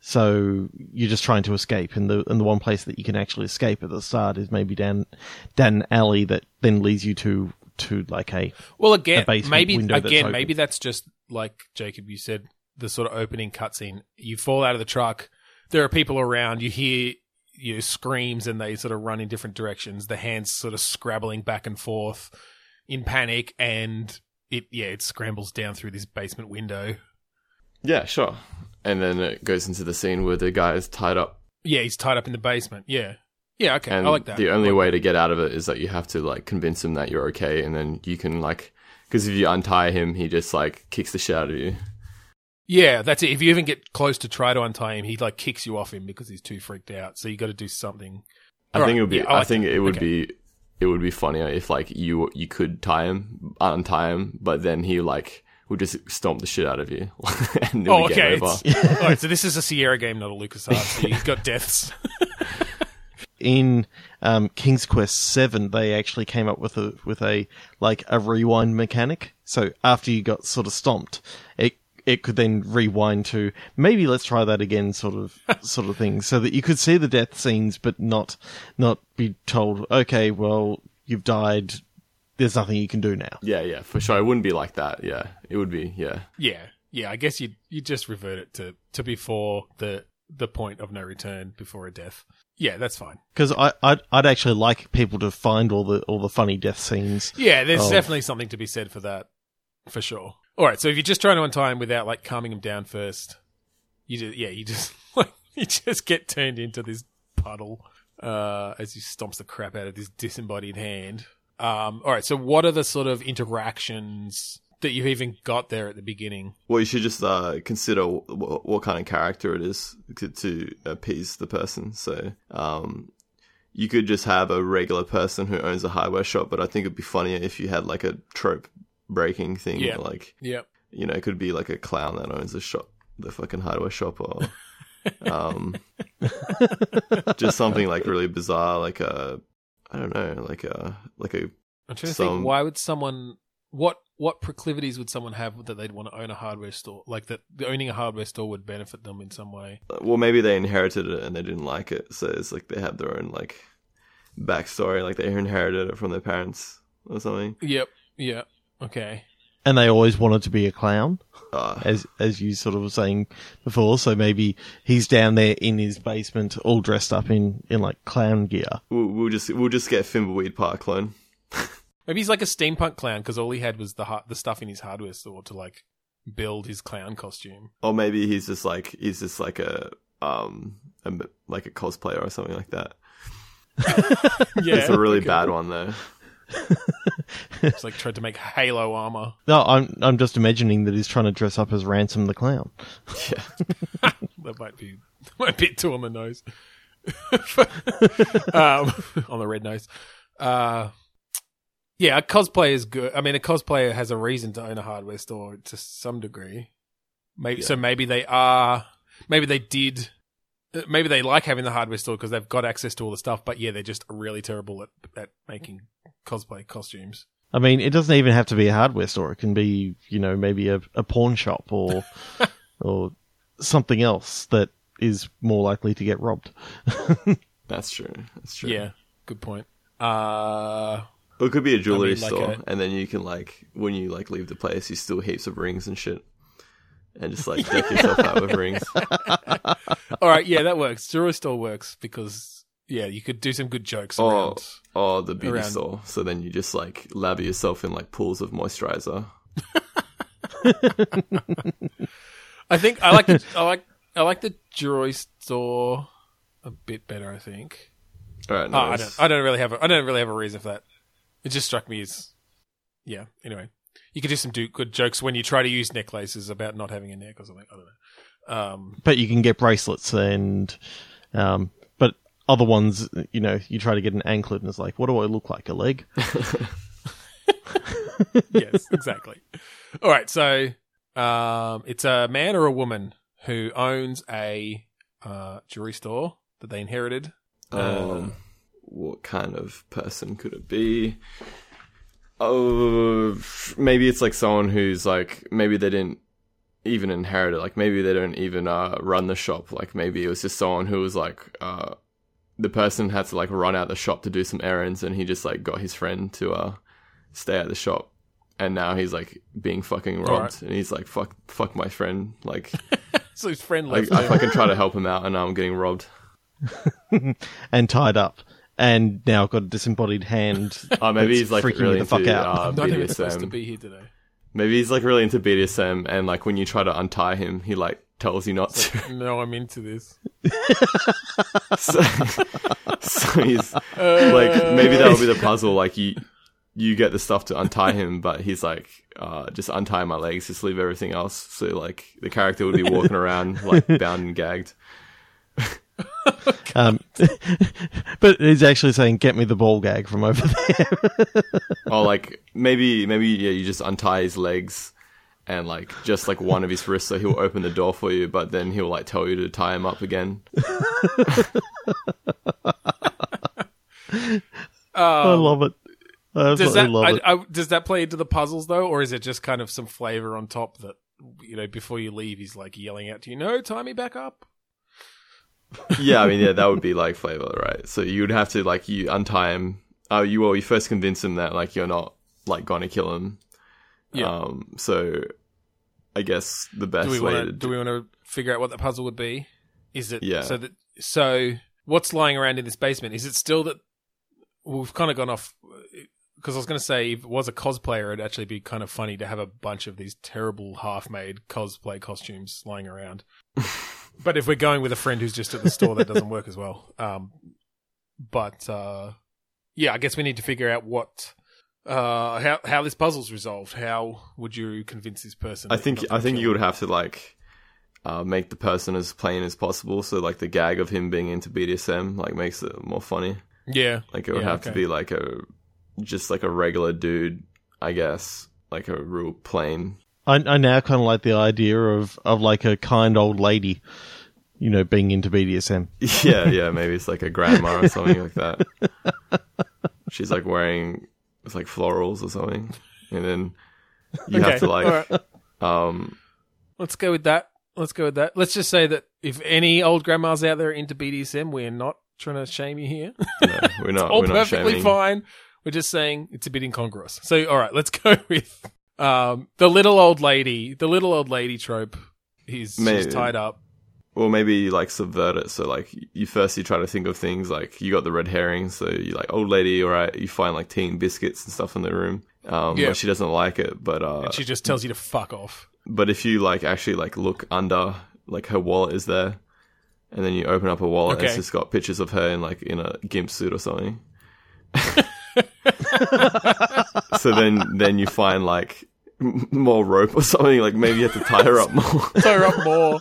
So you're just trying to escape, and the and the one place that you can actually escape at the start is maybe down down an alley that then leads you to to like a Well, again, a maybe window that's again, maybe that's just like Jacob. You said the sort of opening cutscene. You fall out of the truck. There are people around. You hear you know, screams, and they sort of run in different directions. The hands sort of scrabbling back and forth in panic, and it yeah, it scrambles down through this basement window. Yeah, sure. And then it goes into the scene where the guy is tied up Yeah, he's tied up in the basement. Yeah, yeah, okay, and I like that. the only like way to get out of it is that you have to like convince him that you're okay and then you can like because if you untie him he just like kicks the shit out of you Yeah, that's it. If you even get close to try to untie him, he like kicks you off him because he's too freaked out. So you got to do something. i Alright, think it would be yeah, I i, like think that. it would Okay. be it would be funnier if like you you could tie him untie him but then he like would just stomp the shit out of you [laughs] and it Oh, okay. get over It's- [laughs] All right, so this is a Sierra game, not a LucasArts. [laughs] So you've got deaths. in um, King's Quest Seven, they actually came up with a with a like a rewind mechanic. So after you got sort of stomped, it it could then rewind to maybe let's try that again, sort of [laughs] sort of thing, so that you could see the death scenes, but not not be told, okay, well you've died. There's nothing you can do now. yeah yeah for sure it wouldn't be like that yeah it would be yeah yeah, yeah. I guess you you just revert it to to before the the point of no return before a death. Yeah, that's fine. Because I I'd, I'd actually like people to find all the all the funny death scenes. Yeah, there's Oh. definitely something to be said for that, for sure. All right, so if you're just trying to untie him without like calming him down first, you just yeah, you just [laughs] like you just get turned into this puddle uh, as he stomps the crap out of this disembodied hand. Um, all right, so what are the sort of interactions that you've even got there at the beginning? well you should just uh consider w- what kind of character it is to, to appease the person so um you could just have a regular person who owns a hardware shop, but I think it'd be funnier if you had like a trope breaking thing. Yeah. Like, Yep. you know, it could be like a clown that owns a shop, the fucking hardware shop, or [laughs] um, just something like really bizarre, like a, I don't know, like a, like a, I'm trying to think. Why would someone? What what proclivities would someone have that they'd want to own a hardware store? Like that, owning a hardware store would benefit them in some way. well, maybe they inherited it and they didn't like it, so it's like they have their own like backstory, like they inherited it from their parents or something. Yep. Yeah. Okay. And they always wanted to be a clown, Uh, as as you sort of were saying before. So maybe he's down there in his basement, all dressed up in, in like clown gear. we'll, we'll just we'll just get Thimbleweed Park clone. Maybe he's like a steampunk clown because all he had was the har- the stuff in his hardware store to like build his clown costume. Or maybe he's just like he's just like a um a, like a cosplayer or something like that. [laughs] Yeah, It's a really okay. bad one though. [laughs] It's like tried to make Halo armor. No, I'm I'm just imagining that he's trying to dress up as Ransom the clown. Yeah. [laughs] That might be might be too on the nose. [laughs] um, on the red nose. Uh, yeah, a cosplay is good. I mean, a cosplayer has a reason to own a hardware store to some degree. Maybe so. Maybe they are. Maybe they did. uh, Maybe they like having the hardware store because they've got access to all the stuff. But yeah, they're just really terrible at at making cosplay costumes. I mean, it doesn't even have to be a hardware store. It can be, you know, maybe a, a pawn shop or [laughs] or something else that is more likely to get robbed. [laughs] That's true. That's true. Yeah, good point. Uh, Or it could be a jewelry like store, a- and then you can like when you like leave the place, you steal heaps of rings and shit, and just like deck [laughs] yourself out with rings. All right, yeah, that works. Jewelry store works because yeah, you could do some good jokes Or around. or the beauty Around- store. So then you just like lather yourself in like pools of moisturizer. [laughs] I think I like the I like I like the jewelry store a bit better. I think. All right, Oh, I don't. I don't really have. A, I don't really have a reason for that. It just struck me as, yeah. Anyway, you could do some do good jokes when you try to use necklaces about not having a neck or something. I don't know. Um, But you can get bracelets and, um, but other ones, you know, you try to get an anklet and it's like, what do I look like? A leg? [laughs] yes, exactly. All right, so um, it's a man or a woman who owns a uh, jewelry store that they inherited. Um, what kind of person could it be? Oh, maybe it's like someone who's like maybe they didn't even inherit it. Like maybe they don't even uh, run the shop. Like maybe it was just someone who was like uh, the person had to like run out the shop to do some errands, and he just like got his friend to uh, stay at the shop. And now he's like being fucking robbed, Alright. and he's like, "Fuck, fuck my friend!" Like, [laughs] So his friend like left. I there. fucking try to [laughs] help him out, and now I'm getting robbed. [laughs] and tied up. And now I've got a disembodied hand. Oh, maybe he's like freaking really me the fuck into out. uh, I'm not even supposed to BDSM. be here today. Maybe he's like really into BDSM, and like when you try to untie him, he like tells you not to. No, I'm into this. [laughs] so, so he's like, maybe that'll be the [laughs] puzzle. Like you, you get the stuff to untie him, but he's like, uh, just untie my legs, just leave everything else. So like the character would be walking [laughs] around like bound and gagged. Um, but he's actually saying, get me the ball gag from over there. Or like maybe, maybe yeah, you just untie his legs. And like just like one of his wrists, so he'll open the door for you, but then he'll like tell you to tie him up again. [laughs] I love it. I Um, Does absolutely that love I, it. I, does that play into the puzzles though, or is it just kind of some flavor on top that you know before you leave he's like yelling out to you, "No, tie me back up." yeah, I mean, yeah, that would be [laughs] like flavor, right? So you'd have to like you untie him. Uh, you well, you first convince him that like you're not like gonna kill him. Yeah. Um. So I guess the best do we way want to to do we want to figure out what the puzzle would be? Is it Yeah. so that so what's lying around in this basement? Is it still that well, we've kind of gone off because I was going to say if it was a cosplayer, it'd actually be kind of funny to have a bunch of these terrible half-made cosplay costumes lying around. [laughs] but if we're going with a friend who's just at the store, that doesn't work as well. Um, but uh, yeah, I guess we need to figure out what. Uh, how how this puzzle's resolved? How would you convince this person? I think I think you would have to like uh, make the person as plain as possible. So like the gag of him being into BDSM like makes it more funny. Yeah, Like it would Yeah, have to be like a just like a regular dude, I guess, like a real plain. I, I now kind of like the idea of, of like a kind old lady, you know, being into BDSM. [laughs] Yeah, yeah, maybe it's like a grandma or [laughs] something like that. She's like wearing it's like florals or something, and then [laughs] you have to like, all right. um, Let's go with that. Let's go with that. Let's just say that if any old grandmas out there are into BDSM, we're not trying to shame you here. no, we're [laughs] not, All we're not perfectly shaming. fine. We're just saying it's a bit incongruous. So, all right, let's [laughs] go with um, the little old lady. The little old lady trope. He's Maybe. she's tied up. Or maybe you like subvert it. So like you first you try to think of things like you got the red herring, so you like old lady, all right. You find like tea and biscuits and stuff in the room. Um, Yeah. but she doesn't like it. But uh, And she just tells you to fuck off. but if you like actually like look under, like her wallet is there, and then you open up her wallet, and it's Okay. just got pictures of her in like in a gimp suit or something. [laughs] [laughs] so then then you find like more rope or something. Like maybe you have to tie her up more. [laughs] tie her up more.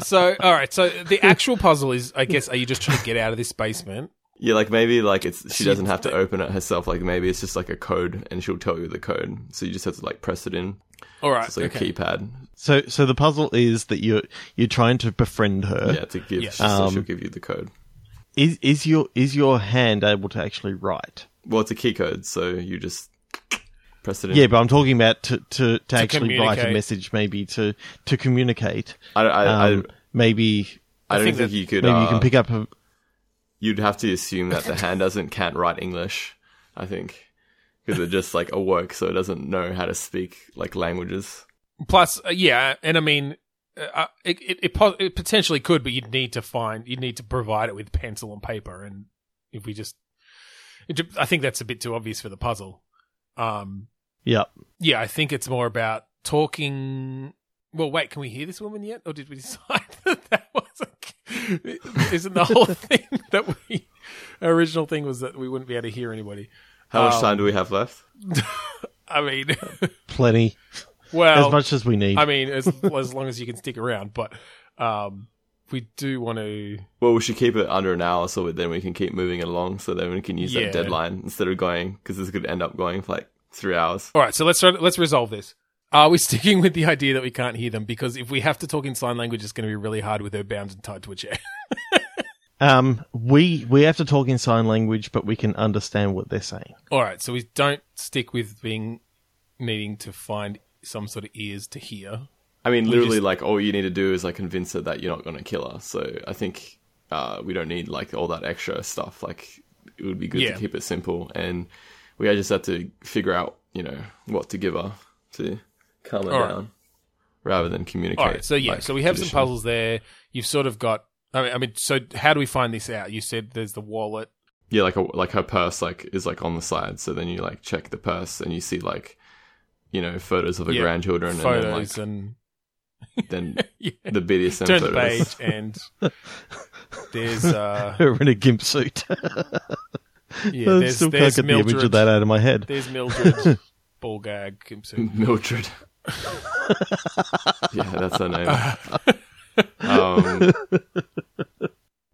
so, all right. So the actual puzzle is, I guess, are you just trying to get out of this basement? Yeah, like maybe like it's she She- doesn't have to open it herself. Like maybe it's just like a code, and she'll tell you the code. So you just have to like press it in. All right. so It's like okay. a keypad. So, so the puzzle is that you're you're trying to befriend her. Yeah, to give. Yeah. So Um, she'll give you the code. Is is your is your hand able to actually write? Well, it's a key code, so you just press it in. Yeah, but I'm talking about to to, to, actually write a message, maybe to to communicate. I, I, Um, maybe I, I, don't think think, you could. maybe uh, you can pick up a you'd have to assume that the hand doesn't can't write English. I think because it just like a work, so it doesn't know how to speak like languages. Plus, uh, yeah, and I mean, uh, it, it, it, po- it potentially could, but you'd need to find, you'd need to provide it with pencil and paper. And if we just, it, I think that's a bit too obvious for the puzzle. Um, Yep. yeah, I think it's more about talking. Well, wait, can we hear this woman yet, or did we [laughs] decide that that was? A, [laughs] isn't the whole [laughs] thing that we original thing was that we wouldn't be able to hear anybody? How much Um, time do we have left? I mean, Plenty. well, as much as we need. I mean, as as long as you can stick around, but um, we do want to. Well, we should keep it under an hour so that then we can keep moving it along, so then we can use Yeah. that deadline instead of going because this could end up going for like three hours. All right, so let's try, let's resolve this. Are we [laughs] sticking with the idea that we can't hear them? Because if we have to talk in sign language, it's going to be really hard with her bound and tied to a chair. [laughs] um, we we have to talk in sign language, but we can understand what they're saying. All right, so we don't stick with being needing to find some sort of ears to hear. I mean, literally, just- like all you need to do is like convince her that you're not going to kill her. So I think uh, we don't need like all that extra stuff. Like it would be good Yeah. to keep it simple, and we just have to figure out, you know, what to give her to calm her All right. down, rather than communicate. All right, so yeah, like, so we have some puzzles there. You've sort of got. I mean, I mean, so how do we find this out? You said there's the wallet. Yeah, like a, like her purse like is like on the side. So then you like check the purse and you see like, you know, photos of her Yeah, grandchildren photos and and then like [laughs] yeah. then the BDSM turn the photos. page and [laughs] there's uh Her in a gimp suit. [laughs] yeah I there's still there's can't get the image of that out of my head. there's Mildred [laughs] ball gag [laughs] Mildred. [laughs] yeah, that's her name. um,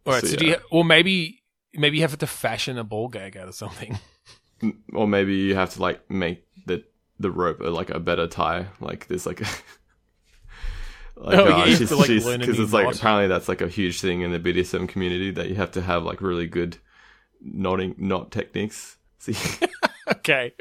All right, So, so, do you or maybe maybe you have to fashion a ball gag out of something. or maybe you have to like make the the rope like a better tie. Like there's like a. Like, Oh, uh, yeah, she's, to, like, she's, learn a because new it's like knot. apparently that's like a huge thing in the BDSM community that you have to have like really good knotting knot techniques. [laughs] You, [laughs] Okay.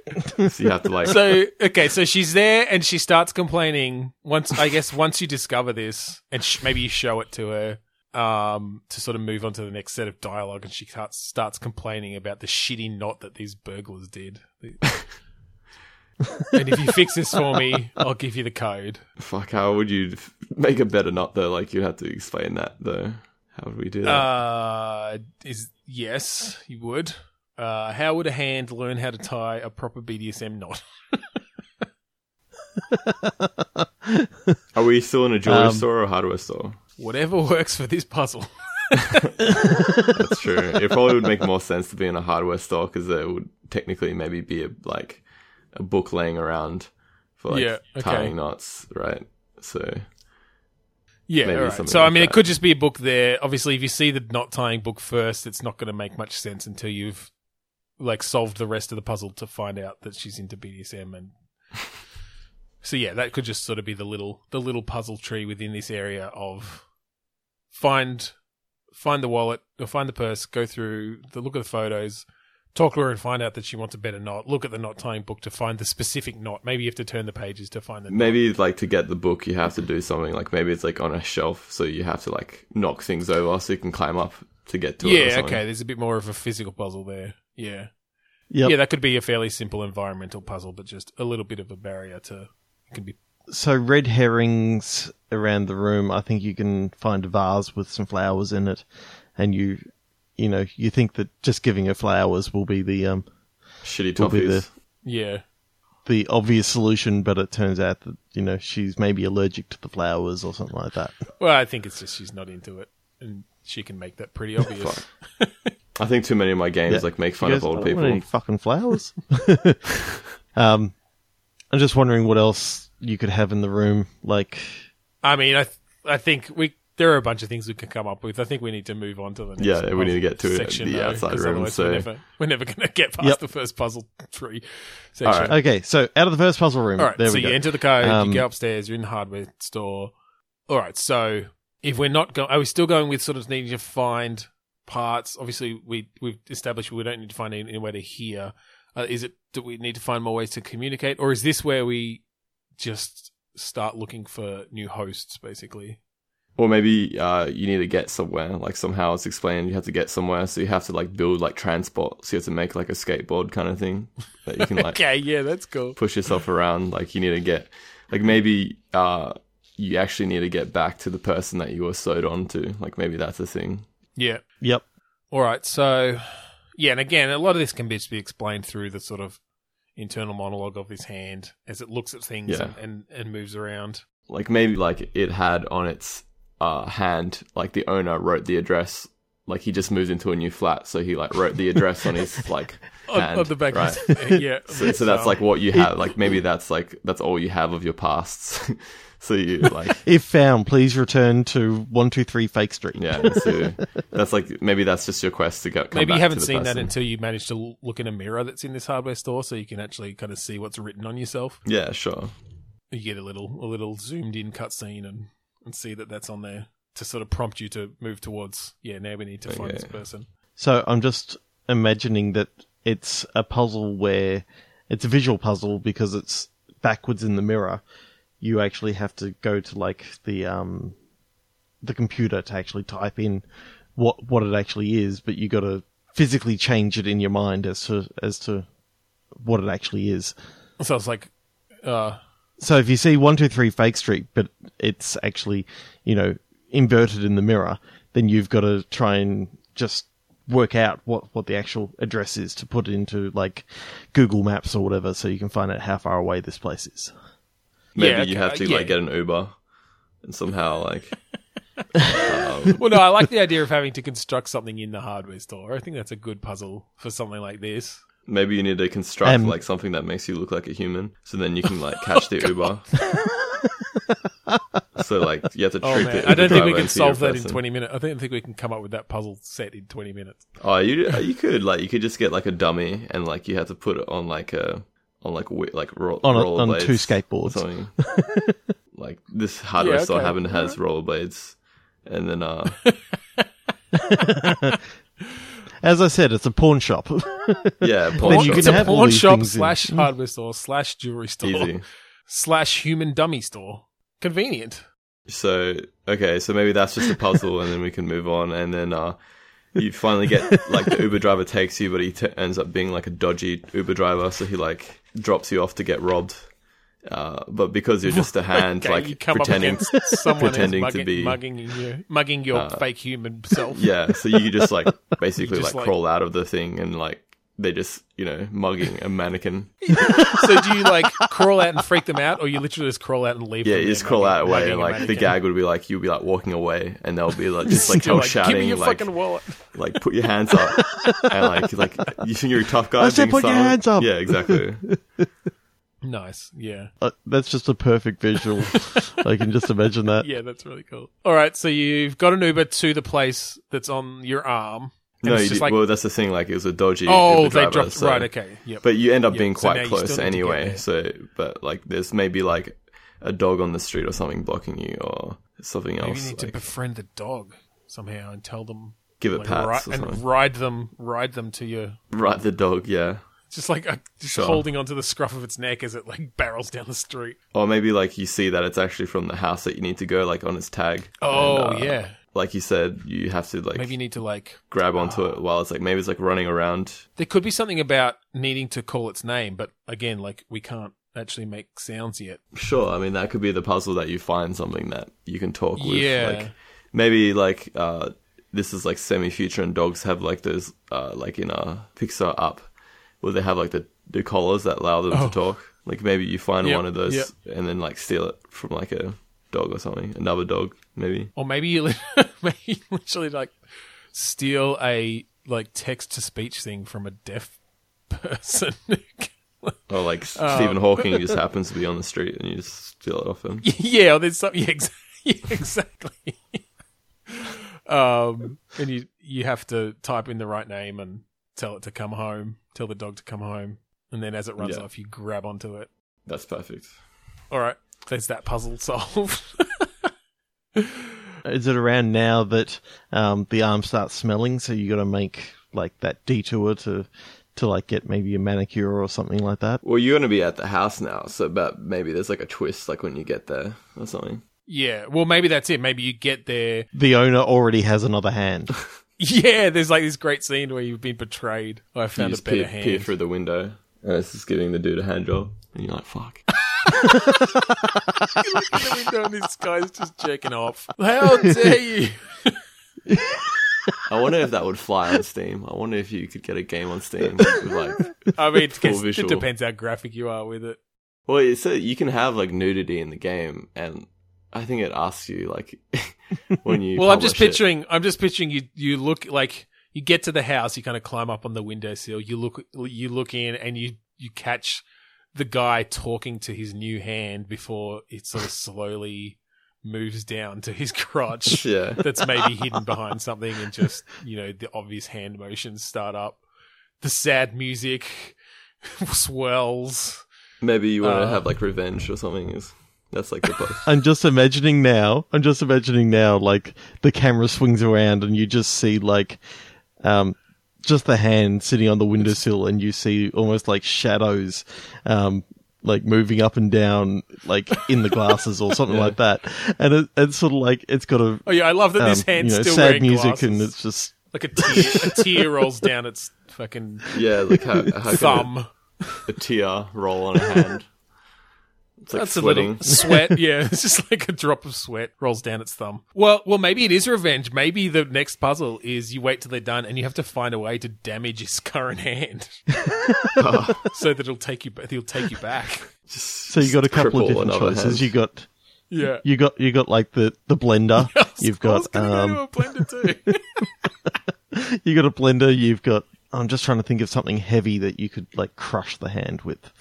so you have to like So okay, so she's there and she starts complaining. Once I guess once you discover this and sh- maybe you show it to her um to sort of move on to the next set of dialogue and she starts starts complaining about the shitty knot that these burglars did. [laughs] and if you fix this for me, I'll give you the code. Fuck, how would you make a better knot though? Like, you'd have to explain that though. How would we do that? Uh is yes, you would. Uh how would a hand learn how to tie a proper BDSM knot? [laughs] Are we still in a jewelry um, store or a hardware store? Whatever works for this puzzle. [laughs] That's true. it probably would make more sense to be in a hardware store because there would technically maybe be a, like a book laying around for like Yeah, okay. tying knots, right? So Yeah, Maybe right. So I mean, that. it could just be a book there. Obviously, if you see the knot tying book first, it's not going to make much sense until you've like solved the rest of the puzzle to find out that she's into BDSM and. [laughs] So yeah, that could just sort of be the little the little puzzle tree within this area of find find the wallet or find the purse, go through the look at the photos, talk to her and find out that she wants a better knot. Look at the knot tying book to find the specific knot. Maybe you have to turn the pages to find the knot. maybe like to get the book, you have to do something like maybe it's like on a shelf, so you have to like knock things over so you can climb up to get to it. Yeah, okay. There's a bit more of a physical puzzle there. Yeah. Yep. Yeah, that could be a fairly simple environmental puzzle, but just a little bit of a barrier to. It can be. So red herrings around the room. I think you can find a vase with some flowers in it, and you, you know, you think that just giving her flowers will be the um Shitty will be toffees. the Yeah. the obvious solution, but it turns out that you know she's maybe allergic to the flowers or something like that. Well, I think it's just she's not into it, and she can make that pretty [laughs] obvious. [laughs] I think too many of my games Yeah. like make fun goes, of "I old don't people. want any fucking flowers. [laughs] um, I'm just wondering what else you could have in the room. Like, I mean, I th- I think we there are a bunch of things we can come up with. I think we need to move on to the next. Yeah, we need to get to it, section, the though, outside 'cause room, so- we're never, we're never going to get past Yep. the first puzzle tree section. right. okay, so out of the first puzzle room. All right, there we go. so you go. enter the code, Um, you go upstairs, you're in the hardware store. All right, so if we're not going, are we still going with sort of needing to find parts? Obviously, we we've established we don't need to find any, anywhere to hear. Uh, is it do we need to find more ways to communicate, or is this where we just start looking for new hosts, basically? Or maybe uh, you need to get somewhere. Like somehow it's explained you have to get somewhere, so you have to like build like transport. So you have to make like a skateboard kind of thing that you can like [laughs] Okay, yeah, that's cool. push yourself around. Like you need to get like maybe uh, you actually need to get back to the person that you were sewed on to. Like maybe that's a thing. Yeah. Yep. All right. So, yeah, and again, a lot of this can be just be explained through the sort of internal monologue of his hand as it looks at things Yeah. and, and, and moves around. Like maybe like it had on its uh, hand like the owner wrote the address. Like he just moved into a new flat, so he like wrote the address on his [laughs] like On, hand, on the back, right? of his, [laughs] yeah. So, so that's like what you have. Like maybe that's like that's all you have of your pasts. [laughs] so you like If found, please return to one two three Fake Street. yeah. So that's like maybe that's just your quest to go. come Maybe you haven't to the seen that until you manage to look in a mirror that's in this hardware store, so you can actually kind of see what's written on yourself. Yeah, sure. You get a little a little zoomed in cutscene and and see that that's on there to sort of prompt you to move towards. Yeah, now we need to find this person. So I'm just imagining that it's a puzzle where it's a visual puzzle because it's backwards in the mirror. You actually have to go to like the um the computer to actually type in what what it actually is, but you got to physically change it in your mind as to as to what it actually is. So it's like, uh, So if you see one two three Fake Street, but it's actually you know inverted in the mirror, then you've got to try and just work out what what the actual address is to put into like Google Maps or whatever, so you can find out how far away this place is. Maybe Yeah, you have to uh, yeah. like get an Uber and somehow like [laughs] um, well, no, I like the idea of having to construct something in the hardware store. I think that's a good puzzle for something like this. Maybe you need to construct Um, like something that makes you look like a human, so then you can like catch the [laughs] Uber. [laughs] so like you have to Oh trick man, the I don't think we can solve that in twenty minutes. I don't think we can come up with that puzzle set in twenty minutes. Oh, you you could like you could just get like a dummy and like you have to put it on like a on like wi- like ro- On a- rollerblades on two or skateboards. something. [laughs] like this hardware Yeah, store okay. happened has rollerblades, and then uh As I said, it's a pawn shop. [laughs] yeah, pawn you shop. it's can a have all pawn shop things in- slash hardware store slash jewelry store easy. slash human dummy store. Convenient. So okay, so maybe that's just a puzzle, and then we can move on, and then uh, you finally get like the Uber driver takes you, but he t- ends up being like a dodgy Uber driver, so he like drops you off to get robbed. Uh, but because you're just a [laughs] hand, Okay, like you come pretending, up [laughs] someone pretending else to be- Uh, mugging you, mugging your fake human self. yeah. So you just like [laughs] basically just, like, like- crawl out of the thing, and like they just you know mugging a mannequin. So do you like crawl out and freak them out, or you literally just crawl out and leave? Yeah, them you just crawl mugging- out away, mugging and like the gag would be like you'll be like walking away, and they'll be like just like You're hell like, shouting, Give me your like fucking wallet. like put your hands up and like like you think you're a tough guy. I said being put your hands up. Yeah, exactly. Nice. Yeah. Uh, that's just a perfect visual. [laughs] I can just imagine that. Yeah, that's really cool. All right, so you've got an Uber to the place that's on your arm. and no, it's you just like, well, that's the thing. Like it was a dodgy. oh, Uber they driver, dropped so- right. Okay, yep. But you end up Yep, being quite you close still need to get anyway. So, but like there's maybe like a dog on the street or something blocking you or something Maybe else. you need to befriend the dog somehow and tell them give it like, pats ri- or and ride them, ride them to your. ride the dog. Yeah. Just like uh, just Sure. holding onto the scruff of its neck as it like barrels down the street. Or maybe like you see that it's actually from the house that you need to go, like on its tag. Oh And, uh, yeah, Like you said, you have to like maybe you need to like. grab onto it while it's like maybe it's like running around. There could be something about needing to call its name, but again, like we can't actually make sounds yet. Sure, I mean that could be the puzzle that you find something that you can talk with. Yeah. Like maybe like uh this is like semi future and dogs have like those uh like in a Pixar up where they have like the, the collars that allow them Oh. to talk. Like maybe you find Yep, one of those yep. and then like steal it from like a dog or something. Another dog, maybe. Or maybe you [laughs] maybe you literally like steal a like text to speech thing from a deaf [laughs] person. Or like [laughs] Um. Stephen Hawking just happens to be on the street and you just steal it off him. yeah, or there's something. Yeah, ex- yeah, exactly. um, and you you have to type in the right name and tell it to come home. Tell the dog to come home, and then as it runs Yeah. off, you grab onto it. That's perfect. All right, there's that puzzle solved. [laughs] Is it around now that um, the arm starts smelling? So you got to make like that detour to to like get maybe a manicure or something like that. Well, you're gonna be at the house now, so but maybe there's like a twist, like when you get there or something. Yeah, well, maybe that's it. Maybe you get there. The owner already has another hand. [laughs] Yeah, there's like this great scene where you've been betrayed. Oh, I You found a just better peer, hand. peer through the window, and it's just giving the dude a hand job, and you're like, "Fuck." [laughs] Look at the window and this guy's just jerking off. How dare you? [laughs] I wonder if that would fly on Steam. I wonder if you could get a game on Steam with like, [laughs] I mean, it, depends how graphic you are with it. well, it's a, you can have like nudity in the game, and I think it asks you like when you. [laughs] Well, I'm just publish it. picturing. I'm just picturing you. You look like you get to the house. You kind of climb up on the windowsill. You look. You look in, and you you catch the guy talking to his new hand before it sort of slowly moves down to his crotch. [laughs] Yeah, That's maybe hidden behind something, and just you know the obvious hand motions start up. The sad music [laughs] swells. maybe you want to Uh, have like revenge or something. Is that's like the post. [laughs] I'm just imagining now. I'm just imagining now, like the camera swings around and you just see like, um, just the hand sitting on the windowsill, and you see almost like shadows, um, like moving up and down, like in the glasses or something [laughs] like that. And it, it's sort of like it's got a Oh yeah, I love that um, this hand's you know, still sad wearing music, glasses. and it's just like a tear, a tear rolls down its fucking yeah, like how, how thumb. a, a tear roll on a hand? [laughs] It's like That's sweating. a little sweat. [laughs] Yeah, it's just like a drop of sweat rolls down its thumb. Well, well, maybe it is revenge. Maybe the next puzzle is you wait till they're done and you have to find a way to damage his current hand, [laughs] so that it'll take you. He'll take you back. Just- so you got a couple of cripple different choices. hand. You got Yeah. you got you got like the the blender. [laughs] You've I was got um, go to a blender too. you got a blender. You've got. I'm just trying to think of something heavy that you could like crush the hand with.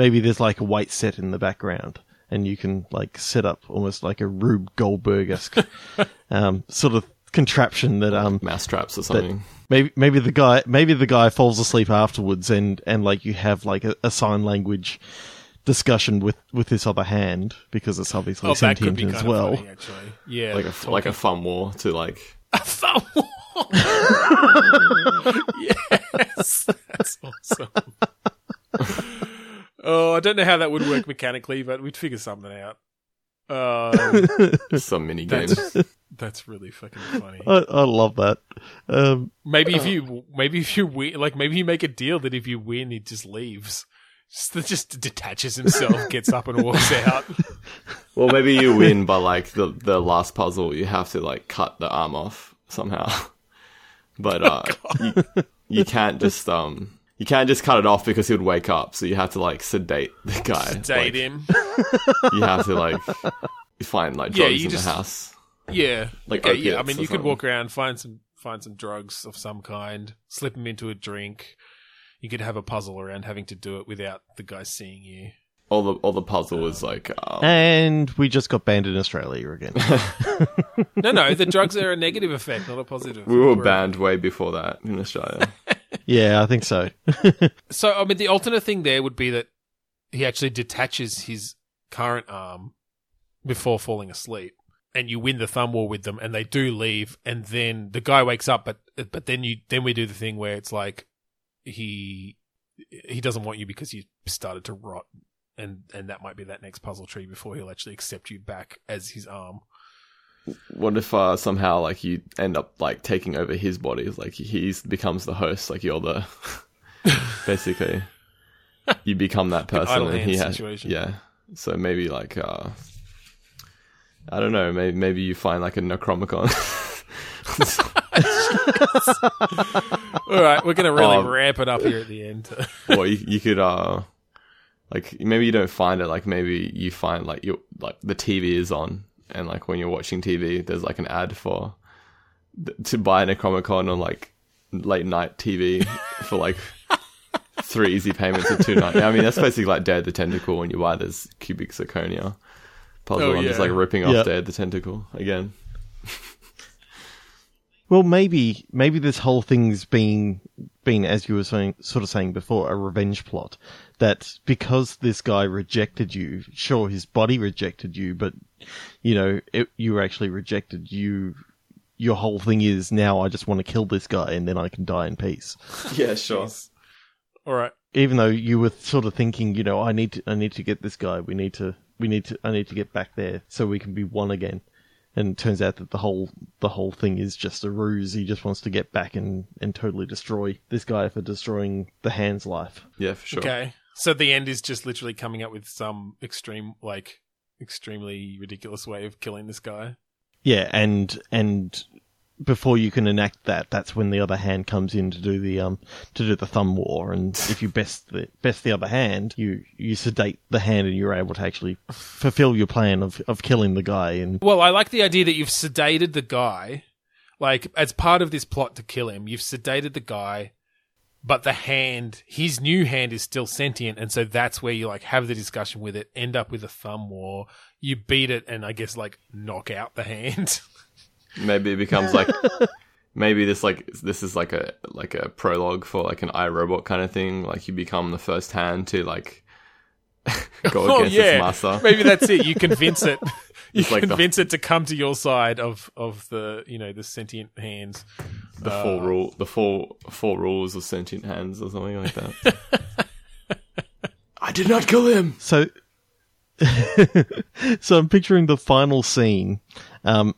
Maybe there's like a white set in the background, and you can like set up almost like a Rube Goldberg esque [laughs] um, sort of contraption that um mouse traps or something. maybe maybe the guy maybe the guy falls asleep afterwards, and and like you have like a, a sign language discussion with with this other hand because it's obviously oh, that could sentient be kind as of well. funny, actually. Yeah, like a like a fun war to like [laughs] a fun war. [laughs] yes, that's awesome. Oh, I don't know how that would work mechanically, but we'd figure something out. Um, [laughs] some mini games. that's that's really fucking funny. I, I love that. Um, Maybe if you maybe if you win, like maybe you make a deal that if you win, he just leaves. Just, just detaches himself, gets up and walks [laughs] out. Well, maybe you win, by like the the last puzzle, you have to like cut the arm off somehow. [laughs] But uh, you, you can't just um you can't just cut it off because he would wake up. So you have to like sedate the guy. [laughs] Sedate Like, him. [laughs] You have to like find like Yeah, drugs you in just- the house. Yeah, Like okay, yeah. I mean, you could walk around, find some find some drugs of some kind, slip them into a drink. You could have a puzzle around having to do it without the guy seeing you. All the all the puzzle was like um, and we just got banned in Australia again. [laughs] No, no, the drugs are a negative effect, not a positive. we were We're- banned way before that in Australia. Yeah, I think so. [laughs] So, I mean, the alternate thing there would be that he actually detaches his current arm before falling asleep, and you win the thumb war with them, and they do leave, and then the guy wakes up, but but then you then we do the thing where it's like he he doesn't want you because you started to rot, and and that might be that next puzzle tree before he'll actually accept you back as his arm. What if uh, somehow like you end up like taking over his body? Like he becomes the host. Like you're the [laughs] basically you become that person, and he has situation. yeah. So maybe like uh, I don't know. Maybe maybe you find like a Necromicon. [laughs] [laughs] All right, we're gonna really Um, ramp it up here at the end. or you, you could uh like maybe you don't find it like maybe you find like you like the TV is on and like when you're watching TV there's like an ad for to buy an Necromicon on like late night TV [laughs] for like three easy payments of two ninety. I mean that's basically like Day of the Tentacle when you buy this cubic zirconia puzzle Oh, just yeah. like ripping off Yeah. Day of the Tentacle again. Well, maybe maybe this whole thing's been been as you were saying, sort of saying before, a revenge plot. That because this guy rejected you, sure, his body rejected you, but you know, it, you were actually rejected. You, your whole thing is now I just want to kill this guy and then I can die in peace. [laughs] Yeah, sure. All right. Even though you were sort of thinking, you know, I need to, I need to get this guy. We need to we need to I need to get back there so we can be one again. And it turns out that the whole the whole thing is just a ruse. He just wants to get back and, and totally destroy this guy for destroying the hand's life. Yeah, for sure. Okay. So the end is just literally coming up with some extreme, like, extremely ridiculous way of killing this guy. Yeah, and and before you can enact that, that's when the other hand comes in to do the um to do the thumb war. And if you best the best the other hand, you you sedate the hand, and you're able to actually fulfill your plan of of killing the guy. And Well, I like the idea that you've sedated the guy. Like, as part of this plot to kill him, you've sedated the guy, but the hand, his new hand is still sentient. And so that's where you, like, have the discussion with it, end up with a thumb war. You beat it and, I guess, like, knock out the hand. [laughs] Maybe it becomes like [laughs] maybe this like this is like a like a prologue for like an iRobot kind of thing. Like you become the first hand to like [laughs] go oh, against yeah. its master. Maybe that's it. You convince it. [laughs] You It's like the- convince it to come to your side of, of the, you know, the sentient hands. The Uh, four rule the four four rules of sentient hands or something like that. I did not kill him. so so I'm picturing the final scene. Um,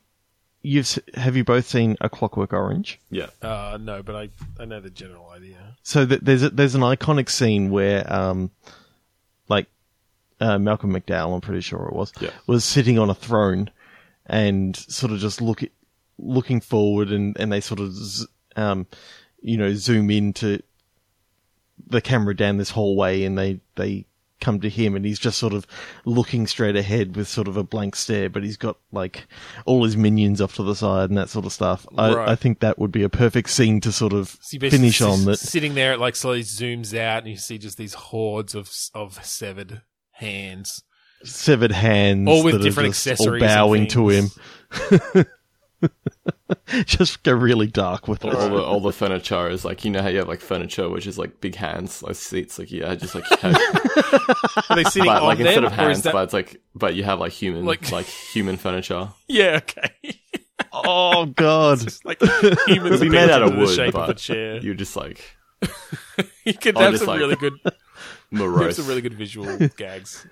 you've have you both seen A Clockwork Orange? Yeah. Uh, no, but I, I know the general idea. So th- there's a, there's an iconic scene where um, like uh, Malcolm McDowell, I'm pretty sure it was, Yeah. was sitting on a throne and sort of just look looking forward, and and they sort of z- um, you know zoom into the camera down this hallway, and they they come to him and he's just sort of looking straight ahead with sort of a blank stare but he's got like all his minions off to the side and that sort of stuff I, Right. I think that would be a perfect scene to sort of So finish s- on that Sitting there, it like slowly zooms out, and you see just these hordes of of severed hands. severed hands, All with different accessories all bowing to him. [laughs] things. [laughs] just go really dark with. All the all the furniture is like you know how you have like furniture which is like big hands, like seats, like yeah, just like have, [laughs] Are they sitting but on like them, instead of hands, that? but it's like but you have like human Like- like, human furniture. [laughs] Yeah, okay. Oh god, Just like humans It'd be made out of the wood, shape but of the chair. You're just like You could have some like- really good, have morose. some really good visual gags.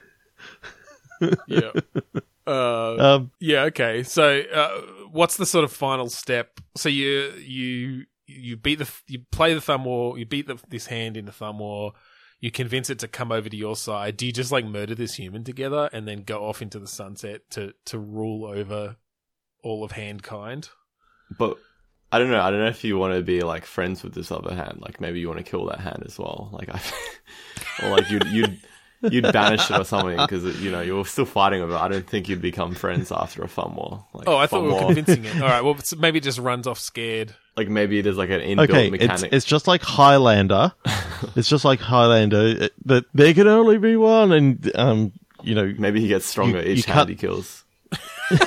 yeah. Uh, um, Yeah. Okay. So, uh, what's the sort of final step? So you you you beat the you play the thumb war. You beat the, this hand in the thumb war. You convince it to come over to your side. Do you just like murder this human together and then go off into the sunset to to rule over all of handkind? But I don't know. I don't know if you want to be like friends with this other hand. Like maybe you want to kill that hand as well. Like I, [laughs] or like you'd you'd you'd banish it or something because you know you're still fighting over. it. I don't think you'd become friends after a fun war. Like, Oh, I thought we were war- convincing it. [laughs] All right. Well, so maybe it just runs off scared. Like maybe there's like an inbuilt okay, it's mechanic. it's just like Highlander. [laughs] it's just like Highlander it- that there can only be one, and um, you know, maybe he gets stronger You- each you hand cut- he kills. [laughs] so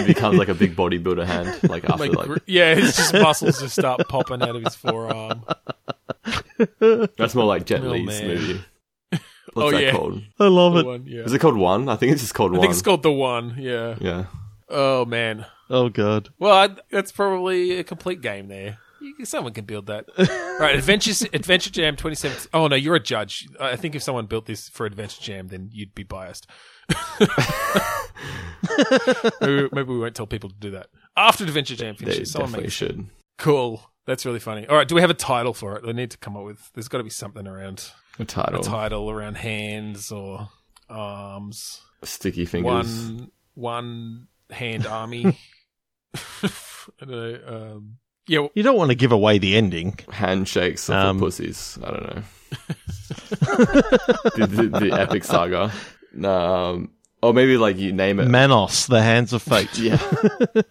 he becomes like a big bodybuilder hand. Like after Like, like yeah, his just muscles just start popping out of his forearm. that's more like Jet Oh, Li's man. movie. What's Oh, that yeah. called? I love The it. one, yeah. Is it called One? I think it's just called I One. I think it's called the one. Yeah. yeah. Oh man. Oh god, Well, I, that's probably a complete game there. Someone can build that. [laughs] All right, Adventure Adventure Jam 2017. Oh no, you're a judge. I think if someone built this for Adventure Jam, then you'd be biased. [laughs] maybe, maybe we won't tell people to do that after Adventure Jam They finishes. Someone definitely should. cool. That's really funny. All right, do we have a title for it? We need to come up with. There's got to be something around A title. a title around hands or arms. Sticky fingers. One one hand army. I don't know. Um, yeah, you don't want to give away the ending. handshakes of Um, the pussies. I don't know. [laughs] the, the, the epic saga. Um, or maybe like you name it. Manos, the hands of fate. [laughs] yeah.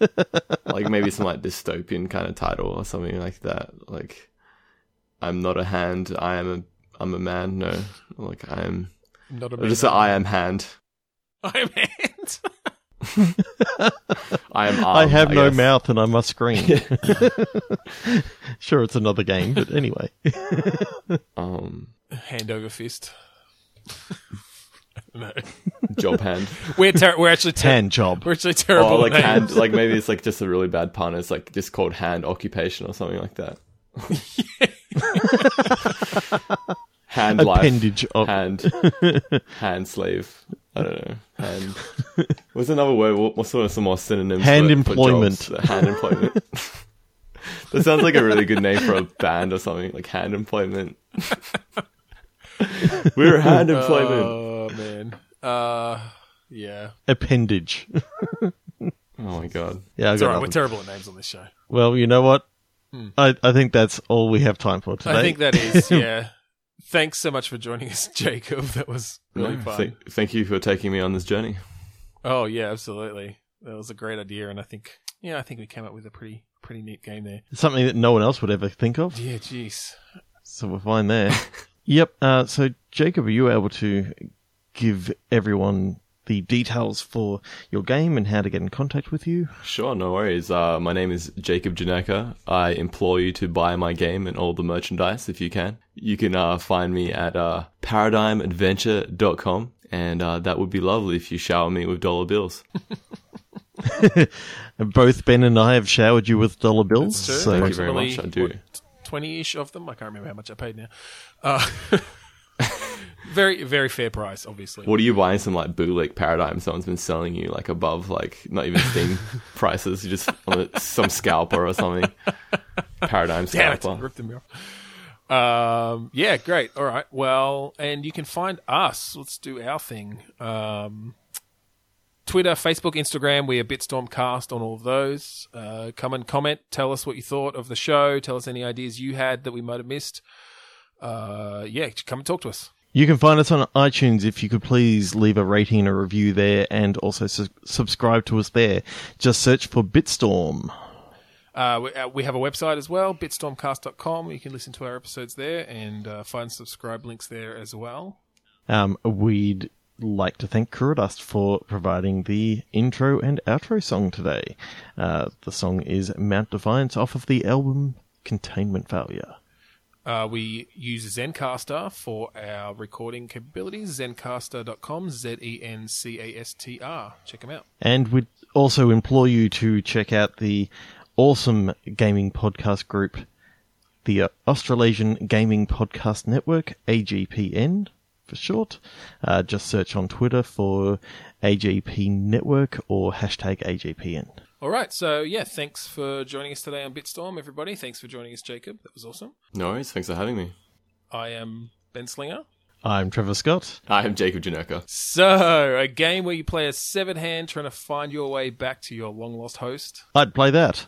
[laughs] like maybe some like dystopian kind of title or something like that. Like I'm not a hand. I am a. I'm a man. No. Like I am. not a Or just I am hand. [laughs] I'm hand. [laughs] I am. I arm, have no guess. mouth and I must scream. [laughs] sure, it's another game, but anyway. Um, hand over fist. no, job hand. we're ter- we're actually ter- Hand job. we're actually terrible. Or like at hand. Like maybe it's like just a really bad pun. It's like just called hand occupation or something like that. [laughs] hand life. Appendage of hand [laughs] hand slave I don't know. Hand. What's another word? What, what sort of some more synonyms? Hand for, for employment. jobs? Uh, hand employment. [laughs] that sounds like a really good name for a band or something. Like hand employment. We're hand employment. Oh man. Uh, yeah. Appendage. oh my god. yeah, I It's got alright. We're terrible at names on this show. Well, you know what? I, I think that's all we have time for today. I think that is. [laughs] Yeah. Thanks so much for joining us, [laughs] Jacob. That was really No, fun. th- thank you for taking me on this journey. Oh yeah, absolutely. That was a great idea, and I think yeah, I think we came up with a pretty pretty neat game there. Something that no one else would ever think of. Yeah, jeez. So we're fine there. [laughs] yep. Uh, so, Jacob, are you able to give everyone the details for your game and how to get in contact with you? Sure, no worries. Uh, my name is Jacob Janerka. I implore you to buy my game and all the merchandise if you can. You can uh, find me at uh, paradigmadventure.com, and uh, that would be lovely if you shower me with dollar bills. [laughs] [laughs] Both Ben and I have showered you with dollar bills. That's true. So, Thank you very much, I do. Twenty-ish of them. I can't remember how much I paid now. [laughs] Very very fair price, obviously. What are you buying? Some like bootleg paradigm someone's been selling you like above like not even Steam [laughs] prices. You just on a, some scalper or something. Paradigm Damn it! scalper. Ripped them off. Um, yeah, great. All right. Well, and you can find us. Let's do our thing. Um, Twitter, Facebook, Instagram. We are Bitstormcast on all of those. Uh, come and comment. Tell us what you thought of the show. Tell us any ideas you had that we might have missed. Uh, yeah, come and talk to us. You can find us on iTunes. If you could please leave a rating and a review there and also su- subscribe to us there. Just search for Bitstorm. Uh, we, uh, we have a website as well, bitstormcast.com. You can listen to our episodes there and uh, find subscribe links there as well. Um, we'd like to thank Kurodust for providing the intro and outro song today. Uh, the song is Mount Defiance off of the album Containment Failure. Uh, we use Zencastr for our recording capabilities. Zencastr.com, Z E N C A S T R. Check them out. And we'd also implore you to check out the awesome gaming podcast group, the Australasian Gaming Podcast Network, AGPN for short. Uh, just search on Twitter for AGP Network or hashtag AGPN. All right, so yeah, thanks for joining us today on Bitstorm, everybody. Thanks for joining us, Jacob. That was awesome. No worries. Thanks for having me. I am Ben Slinger. I'm Trevor Scott. I am Jacob Janerka. So, a game where you play a severed hand trying to find your way back to your long lost host. I'd play that.